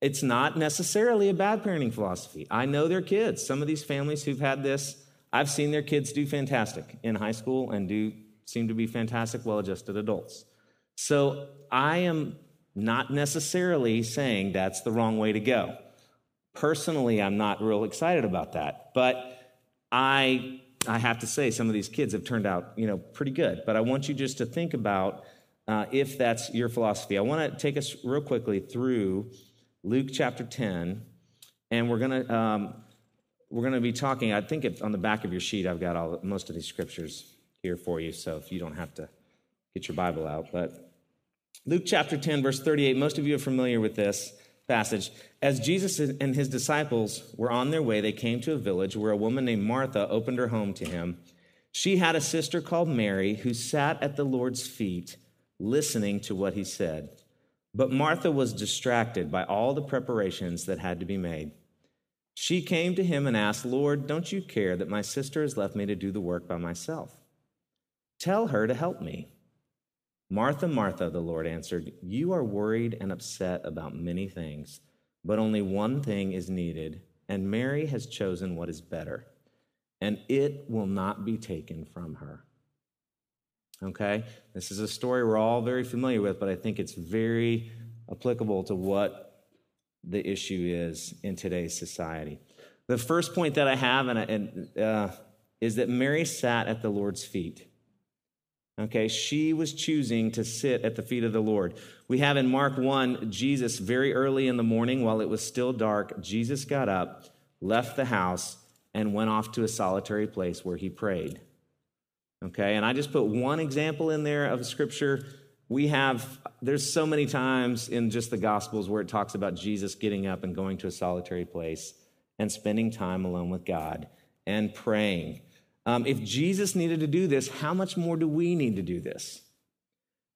it's not necessarily a bad parenting philosophy. I know their kids. Some of these families who've had this, I've seen their kids do fantastic in high school and do seem to be fantastic, well adjusted adults. So I am not necessarily saying that's the wrong way to go. Personally, I'm not real excited about that, but I I have to say some of these kids have turned out you know pretty good. But I want you just to think about uh, if that's your philosophy. I want to take us real quickly through Luke chapter 10, and we're gonna um, we're gonna be talking. I think on the back of your sheet, I've got all most of these scriptures here for you, so if you don't have to get your Bible out, but Luke chapter 10, verse 38, most of you are familiar with this passage. As Jesus and his disciples were on their way, they came to a village where a woman named Martha opened her home to him. She had a sister called Mary who sat at the Lord's feet listening to what he said. But Martha was distracted by all the preparations that had to be made. She came to him and asked, Lord, don't you care that my sister has left me to do the work by myself? Tell her to help me. Martha, Martha, the Lord answered, You are worried and upset about many things, but only one thing is needed, and Mary has chosen what is better, and it will not be taken from her. Okay? This is a story we're all very familiar with, but I think it's very applicable to what the issue is in today's society. The first point that I have and, and uh, is that Mary sat at the Lord's feet. Okay, she was choosing to sit at the feet of the Lord. We have in Mark 1, Jesus, very early in the morning, while it was still dark, Jesus got up, left the house, and went off to a solitary place where he prayed. Okay, and I just put one example in there of scripture. We have, there's so many times in just the Gospels where it talks about Jesus getting up and going to a solitary place and spending time alone with God and praying. Um, if Jesus needed to do this, how much more do we need to do this?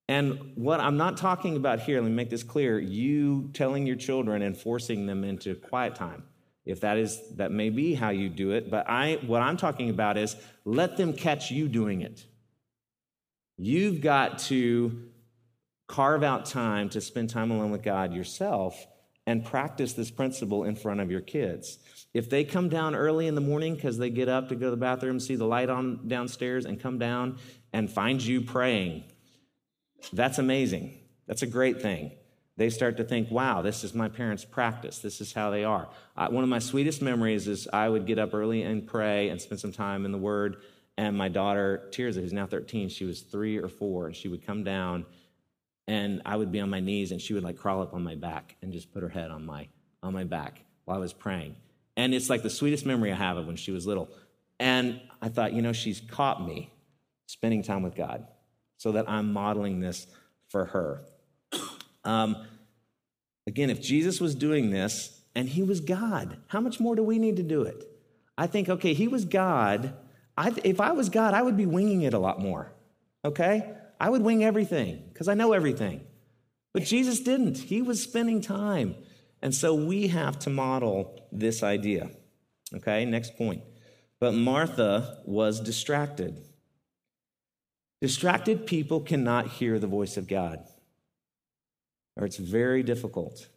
And what I'm not talking about here, let me make this clear you telling your children and forcing them into quiet time. If that is, that may be how you do it, but I, what I'm talking about is let them catch you doing it. You've got to carve out time to spend time alone with God yourself and practice this principle in front of your kids. If they come down early in the morning because they get up to go to the bathroom, see the light on downstairs, and come down and find you praying, that's amazing. That's a great thing. They start to think, wow, this is my parents' practice. This is how they are. One of my sweetest memories is I would get up early and pray and spend some time in the Word. And my daughter, Tirza, who's now 13, she was three or four, and she would come down and I would be on my knees and she would like crawl up on my back and just put her head on my on my back while I was praying. And it's like the sweetest memory I have of when she was little. And I thought, you know, she's caught me spending time with God so that I'm modeling this for her. Um, again, if Jesus was doing this and he was God, how much more do we need to do it? I think, okay, he was God. I, if I was God, I would be winging it a lot more. Okay? I would wing everything because I know everything. But Jesus didn't. He was spending time. And so we have to model this idea. Okay, next point. But Martha was distracted. Distracted people cannot hear the voice of God, or it's very difficult.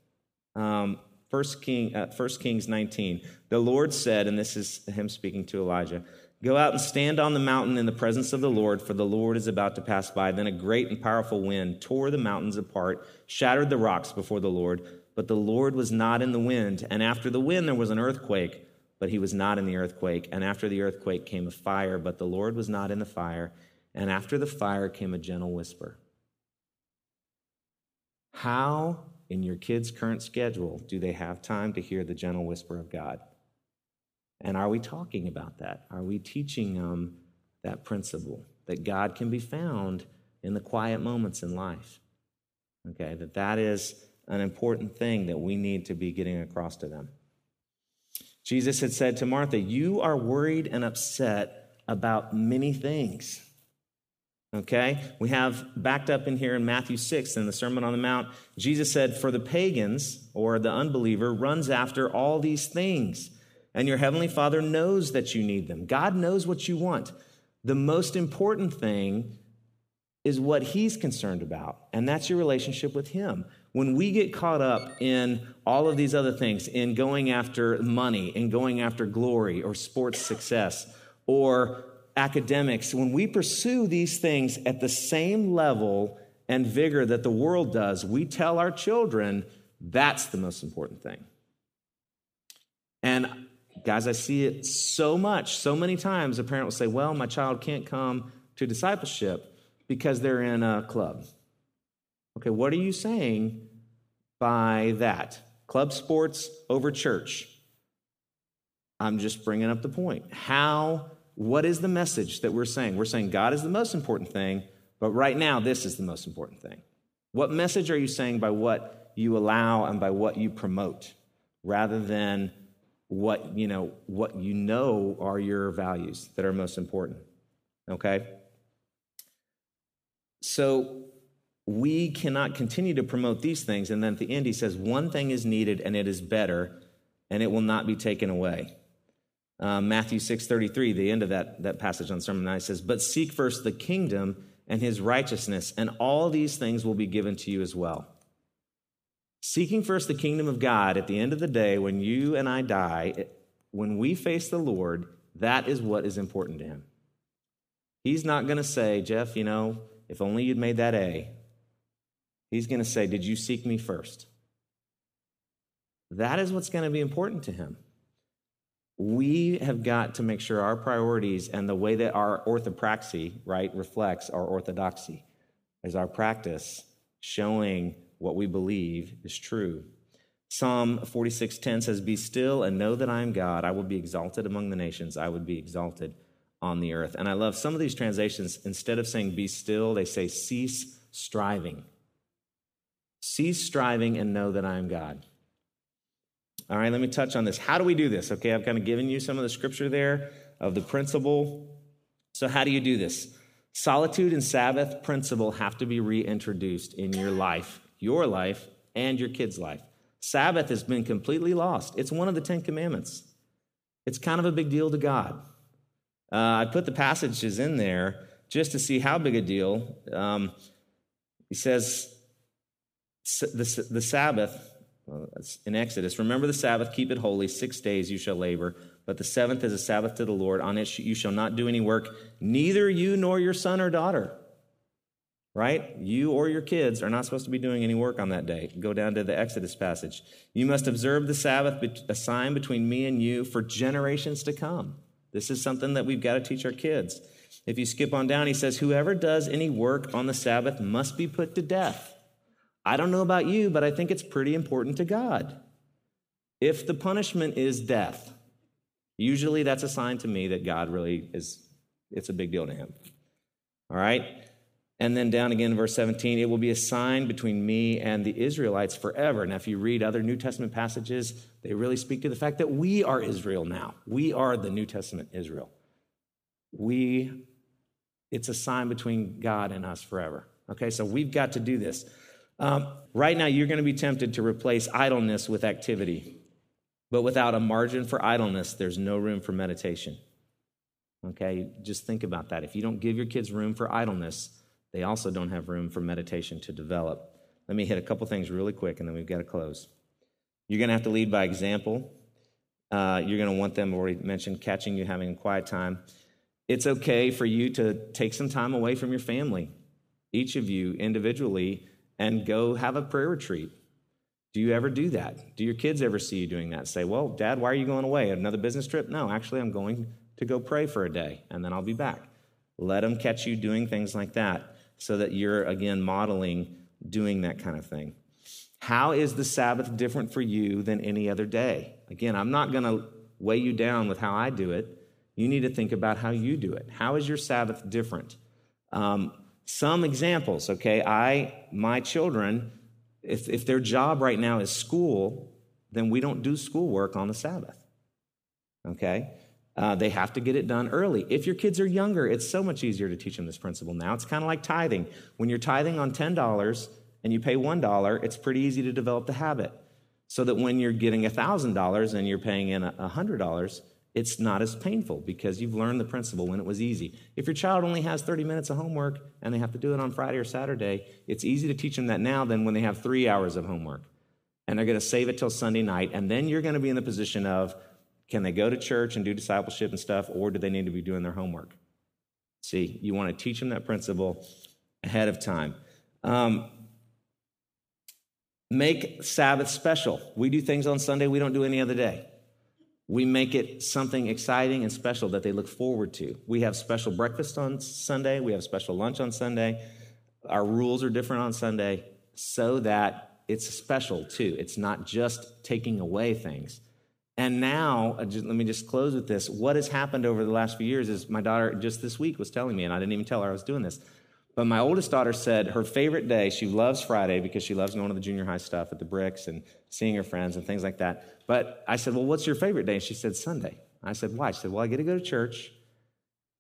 Um, First, King, uh, 1 Kings 19. The Lord said, and this is him speaking to Elijah Go out and stand on the mountain in the presence of the Lord, for the Lord is about to pass by. Then a great and powerful wind tore the mountains apart, shattered the rocks before the Lord. But the Lord was not in the wind. And after the wind, there was an earthquake, but he was not in the earthquake. And after the earthquake came a fire, but the Lord was not in the fire. And after the fire came a gentle whisper. How, in your kids' current schedule, do they have time to hear the gentle whisper of God? And are we talking about that? Are we teaching them that principle that God can be found in the quiet moments in life? Okay, that that is an important thing that we need to be getting across to them. Jesus had said to Martha, You are worried and upset about many things. Okay? We have backed up in here in Matthew 6 in the Sermon on the Mount, Jesus said, For the pagans or the unbeliever runs after all these things and your Heavenly Father knows that you need them. God knows what you want. The most important thing is what He's concerned about, and that's your relationship with Him. When we get caught up in all of these other things, in going after money, in going after glory or sports success or academics, when we pursue these things at the same level and vigor that the world does, we tell our children that's the most important thing. And Guys, I see it so much, so many times. A parent will say, Well, my child can't come to discipleship because they're in a club. Okay, what are you saying by that? Club sports over church. I'm just bringing up the point. How, what is the message that we're saying? We're saying God is the most important thing, but right now, this is the most important thing. What message are you saying by what you allow and by what you promote rather than what you know what you know are your values that are most important okay so we cannot continue to promote these things and then at the end he says one thing is needed and it is better and it will not be taken away um, matthew 6.33 the end of that, that passage on sermon night says but seek first the kingdom and his righteousness and all these things will be given to you as well Seeking first the kingdom of God at the end of the day, when you and I die, when we face the Lord, that is what is important to him. He's not going to say, Jeff, you know, if only you'd made that A. He's going to say, Did you seek me first? That is what's going to be important to him. we have got to make sure our priorities and the way that our orthopraxy, right, reflects our orthodoxy is our practice showing what we believe is true. Psalm 46:10 says, "Be still and know that I am God. I will be exalted among the nations. I would be exalted on the earth." And I love some of these translations instead of saying be still, they say cease striving. Cease striving and know that I am God. All right, let me touch on this. How do we do this? Okay, I've kind of given you some of the scripture there of the principle. So, how do you do this? Solitude and Sabbath principle have to be reintroduced in your life, your life, and your kids' life. Sabbath has been completely lost. It's one of the Ten Commandments. It's kind of a big deal to God. Uh, I put the passages in there just to see how big a deal. Um, he says, the, the Sabbath, in Exodus, remember the Sabbath, keep it holy. Six days you shall labor, but the seventh is a Sabbath to the Lord. On it you shall not do any work, neither you nor your son or daughter. Right? You or your kids are not supposed to be doing any work on that day. Go down to the Exodus passage. You must observe the Sabbath, a sign between me and you for generations to come. This is something that we've got to teach our kids. If you skip on down, he says, Whoever does any work on the Sabbath must be put to death. I don't know about you, but I think it's pretty important to God. If the punishment is death, usually that's a sign to me that God really is, it's a big deal to him. All right? And then down again, verse 17, it will be a sign between me and the Israelites forever. Now, if you read other New Testament passages, they really speak to the fact that we are Israel now. We are the New Testament Israel. We, it's a sign between God and us forever. Okay, so we've got to do this. Um, right now, you're going to be tempted to replace idleness with activity. But without a margin for idleness, there's no room for meditation. Okay, just think about that. If you don't give your kids room for idleness, they also don't have room for meditation to develop. Let me hit a couple things really quick and then we've got to close. You're going to have to lead by example. Uh, you're going to want them, already mentioned, catching you having a quiet time. It's okay for you to take some time away from your family, each of you individually, and go have a prayer retreat. Do you ever do that? Do your kids ever see you doing that? Say, well, Dad, why are you going away? Another business trip? No, actually, I'm going to go pray for a day and then I'll be back. Let them catch you doing things like that so that you're, again, modeling doing that kind of thing. How is the Sabbath different for you than any other day? Again, I'm not going to weigh you down with how I do it. You need to think about how you do it. How is your Sabbath different? Um, some examples, okay? I, my children, if, if their job right now is school, then we don't do schoolwork on the Sabbath, okay? Uh, they have to get it done early. If your kids are younger, it's so much easier to teach them this principle now. It's kind of like tithing. When you're tithing on $10 and you pay $1, it's pretty easy to develop the habit. So that when you're getting $1,000 and you're paying in $100, it's not as painful because you've learned the principle when it was easy. If your child only has 30 minutes of homework and they have to do it on Friday or Saturday, it's easy to teach them that now than when they have three hours of homework. And they're going to save it till Sunday night. And then you're going to be in the position of, can they go to church and do discipleship and stuff, or do they need to be doing their homework? See, you want to teach them that principle ahead of time. Um, make Sabbath special. We do things on Sunday we don't do any other day. We make it something exciting and special that they look forward to. We have special breakfast on Sunday, we have special lunch on Sunday. Our rules are different on Sunday so that it's special too. It's not just taking away things. And now, let me just close with this. What has happened over the last few years is my daughter just this week was telling me, and I didn't even tell her I was doing this. But my oldest daughter said her favorite day, she loves Friday because she loves going to the junior high stuff at the bricks and seeing her friends and things like that. But I said, Well, what's your favorite day? And she said, Sunday. I said, Why? She said, Well, I get to go to church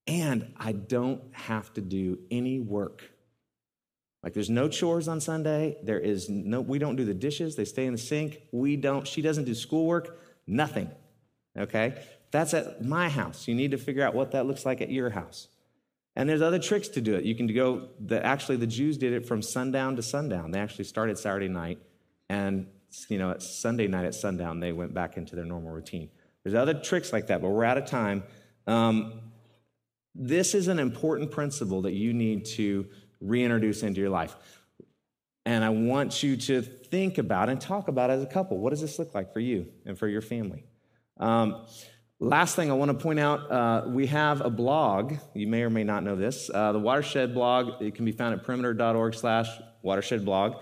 and I don't have to do any work. Like there's no chores on Sunday. There is no, we don't do the dishes, they stay in the sink. We don't, she doesn't do schoolwork. Nothing. Okay? That's at my house. You need to figure out what that looks like at your house. And there's other tricks to do it. You can go, the, actually, the Jews did it from sundown to sundown. They actually started Saturday night, and, you know, at Sunday night at sundown, they went back into their normal routine. There's other tricks like that, but we're out of time. Um, this is an important principle that you need to reintroduce into your life. And I want you to think about and talk about as a couple. What does this look like for you and for your family? Um, Last thing I want to point out uh, we have a blog. You may or may not know this. Uh, the Watershed blog, it can be found at perimeter.org slash watershed blog.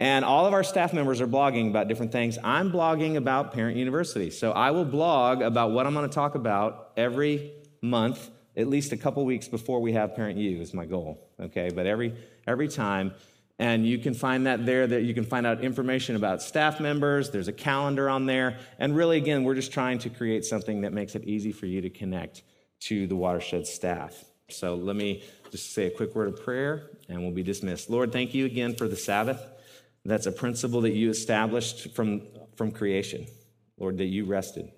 And all of our staff members are blogging about different things. I'm blogging about Parent University. So I will blog about what I'm going to talk about every month, at least a couple weeks before we have Parent U, is my goal. Okay, but every, every time. And you can find that there, that you can find out information about staff members. There's a calendar on there. And really, again, we're just trying to create something that makes it easy for you to connect to the watershed staff. So let me just say a quick word of prayer and we'll be dismissed. Lord, thank you again for the Sabbath. That's a principle that you established from, from creation. Lord, that you rested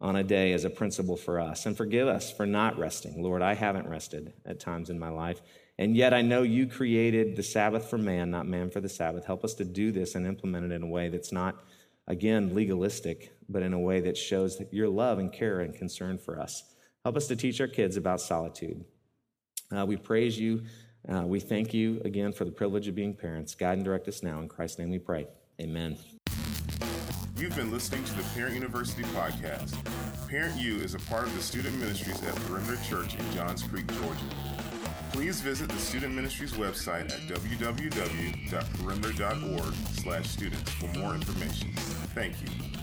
on a day as a principle for us. And forgive us for not resting. Lord, I haven't rested at times in my life. And yet I know you created the Sabbath for man, not man for the Sabbath. Help us to do this and implement it in a way that's not, again, legalistic, but in a way that shows that your love and care and concern for us. Help us to teach our kids about solitude. Uh, we praise you. Uh, we thank you again for the privilege of being parents. Guide and direct us now. In Christ's name we pray. Amen. You've been listening to the Parent University podcast. Parent U is a part of the student ministries at Perimeter Church in Johns Creek, Georgia. Please visit the Student Ministries website at www.perimeter.org/students for more information. Thank you.